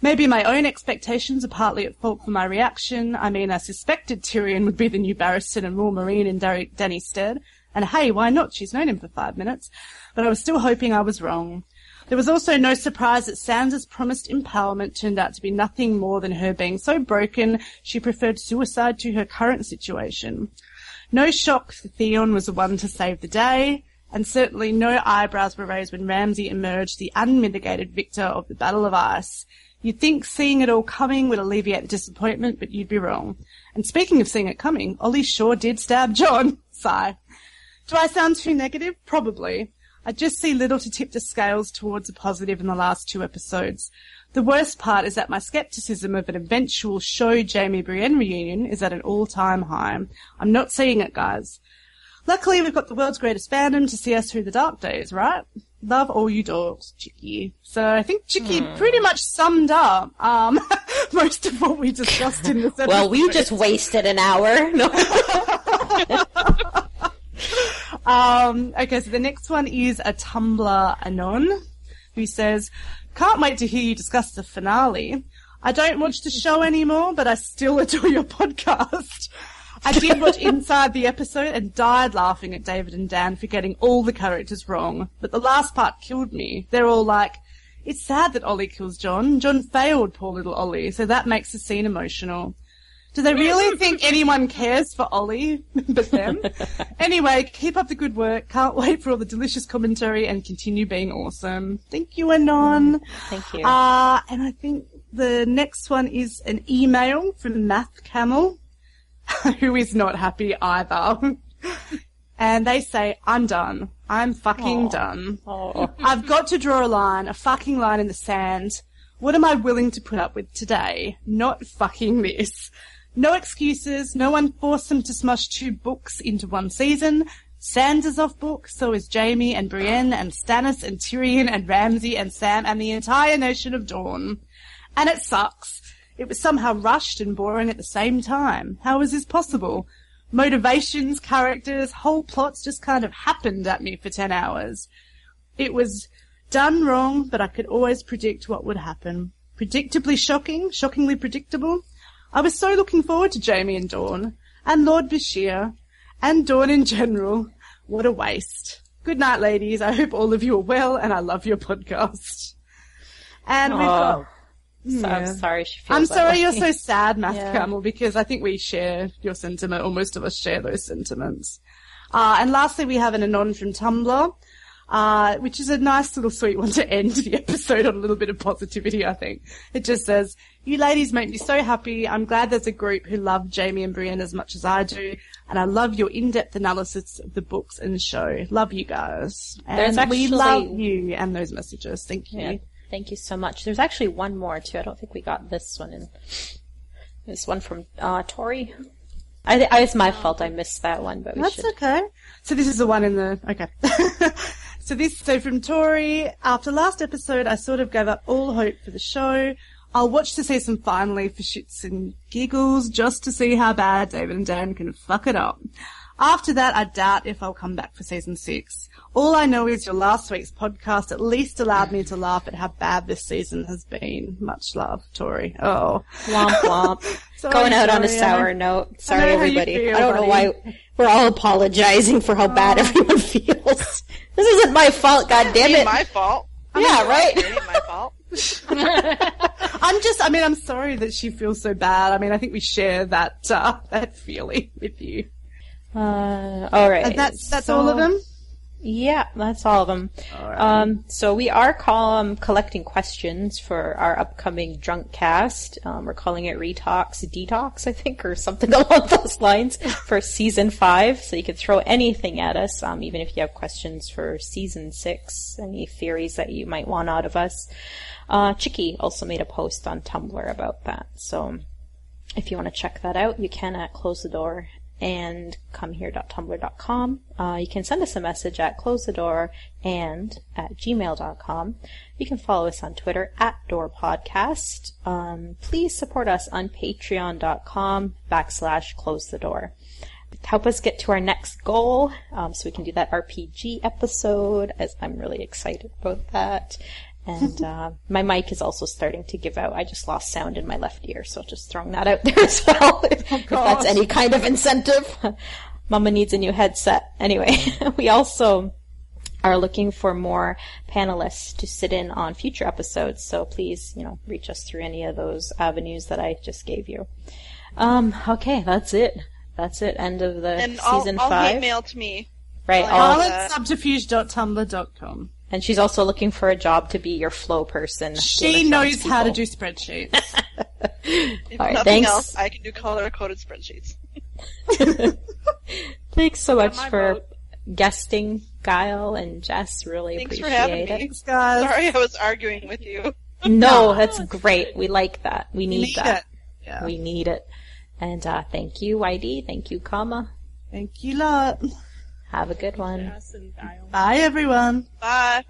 Maybe my own expectations are partly at fault for my reaction. I mean, I suspected Tyrion would be the new Barristan and rule Meereen in Dar- Dany's stead. And hey, why not? She's known him for five minutes. But I was still hoping I was wrong. There was also no surprise that Sansa's promised empowerment turned out to be nothing more than her being so broken she preferred suicide to her current situation. No shock that Theon was the one to save the day, and certainly no eyebrows were raised when Ramsay emerged the unmitigated victor of the Battle of Ice. You'd think seeing it all coming would alleviate the disappointment, but you'd be wrong. And speaking of seeing it coming, Olly sure did stab Jon. Sigh. Do I sound too negative? Probably. I just see little to tip the scales towards a positive in the last two episodes. The worst part is that my skepticism of an eventual show Jaime Brienne reunion is at an all-time high. I'm not seeing it, guys. Luckily, we've got the world's greatest fandom to see us through the dark days, right? Love all you dogs, Chicky. So I think Chicky pretty much summed up um, most of what we discussed in this episode. well, we just wasted an hour. No. Um, okay, so the next one is a Tumblr Anon who says, Can't wait to hear you discuss the finale. I don't watch the show anymore, but I still adore your podcast. I did watch Inside the episode and died laughing at David and Dan for getting all the characters wrong. But the last part killed me. They're all like, it's sad that Olly kills Jon. Jon failed poor little Olly, so that makes the scene emotional. Do they really think anyone cares for Olly but them? anyway, keep up the good work. Can't wait for all the delicious commentary and continue being awesome. Thank you, Anon. Thank you. Uh, and I think the next one is an email from Math Camel, who is not happy either. and they say, I'm done. I'm fucking done. oh. I've got to draw a line, a fucking line in the sand. What am I willing to put up with today? Not fucking this. No excuses. No one forced them to smush two books into one season. Sans off book, so is Jaime and Brienne and Stannis and Tyrion and Ramsay and Sam and the entire nation of Dorne. And it sucks. It was somehow rushed and boring at the same time. How is this possible? Motivations, characters, whole plots just kind of happened at me for 10 hours. It was done wrong, but I could always predict what would happen. Predictably shocking, shockingly predictable. I was so looking forward to Jaime and Dorne, and Lord Bashir, and Dorne in general. What a waste. Good night, ladies. I hope all of you are well, and I love your podcast. And we've got Oh, So I'm sorry she feels I'm sorry way. you're so sad, Math Yeah. Camel, because I think we share your sentiment, or most of us share those sentiments. Uh, and lastly, we have an anon from Tumblr, uh, which is a nice little sweet one to end the episode on a little bit of positivity, I think. It just says, you ladies make me so happy. I'm glad there's a group who love Jaime and Brienne as much as I do. And I love your in-depth analysis of the books and the show. Love you guys. And There's we love you and those messages. Thank you. Yeah. Thank you so much. There's actually one more too. I don't think we got this one in. This one from uh, Tori. I, th- I it's my fault. I missed that one, but we That's should. okay. So this is the one in the okay. so this so from Tori. After last episode, I sort of gave up all hope for the show. I'll watch the season finally for shits and giggles, just to see how bad David and Dan can fuck it up. After that, I doubt if I'll come back for season six. All I know is your last week's podcast at least allowed me to laugh at how bad this season has been. Much love, Tori. Oh. Womp womp. Sorry, Going out on a Tori, I sour note. Sorry, know everybody. feel, I don't know why we're all apologizing for how bad everyone feels. This isn't my fault. God damn Ain't it. my fault. yeah, right. It ain't my fault. I'm just, I mean, I'm sorry that she feels so bad. I mean, I think we share that, uh, that feeling with you. Uh, all right. And that's, that's So- all of them? Yeah, that's all of them. Um, so we are call, um, collecting questions for our upcoming drunk cast. Um, we're calling it Retox Detox, I think, or something along those lines for season five. So you can throw anything at us, um, even if you have questions for season six, any theories that you might want out of us. Uh, Chicky also made a post on Tumblr about that. So if you want to check that out, you can at close the door and comehere.tumblr.com. Uh, you can send us a message at close the door and at gmail.com. You can follow us on Twitter at door podcast. Um, please support us on patreon.com backslash close the door. Help us get to our next goal, um, so we can do that RPG episode, as I'm really excited about that. And uh, my mic is also starting to give out. I just lost sound in my left ear, so just throwing that out there as well. if, if that's any kind of incentive. Mama needs a new headset. Anyway, we also are looking for more panelists to sit in on future episodes. So please, you know, reach us through any of those avenues that I just gave you. Um, okay, that's it. That's it. End of the And season all five. hate mail to me. Right. all- all- Uh, Pilot subterfuge.tumblr.com. and she's also looking for a job to be your flow person. She knows Thrones how to do spreadsheets. If All right, nothing thanks. else, I can do color coded spreadsheets. Thanks so much for vote. guesting, Guile and Jess. Really Thanks for appreciate having it. me. Thanks, guys. Sorry I was arguing with you. No, that's great. We like that. We need, need that. Yeah. We need it. And uh, thank you, YD. Thank you, Comma. Thank you lot. Have a good one. Yes, and Dial. Bye, everyone. Bye.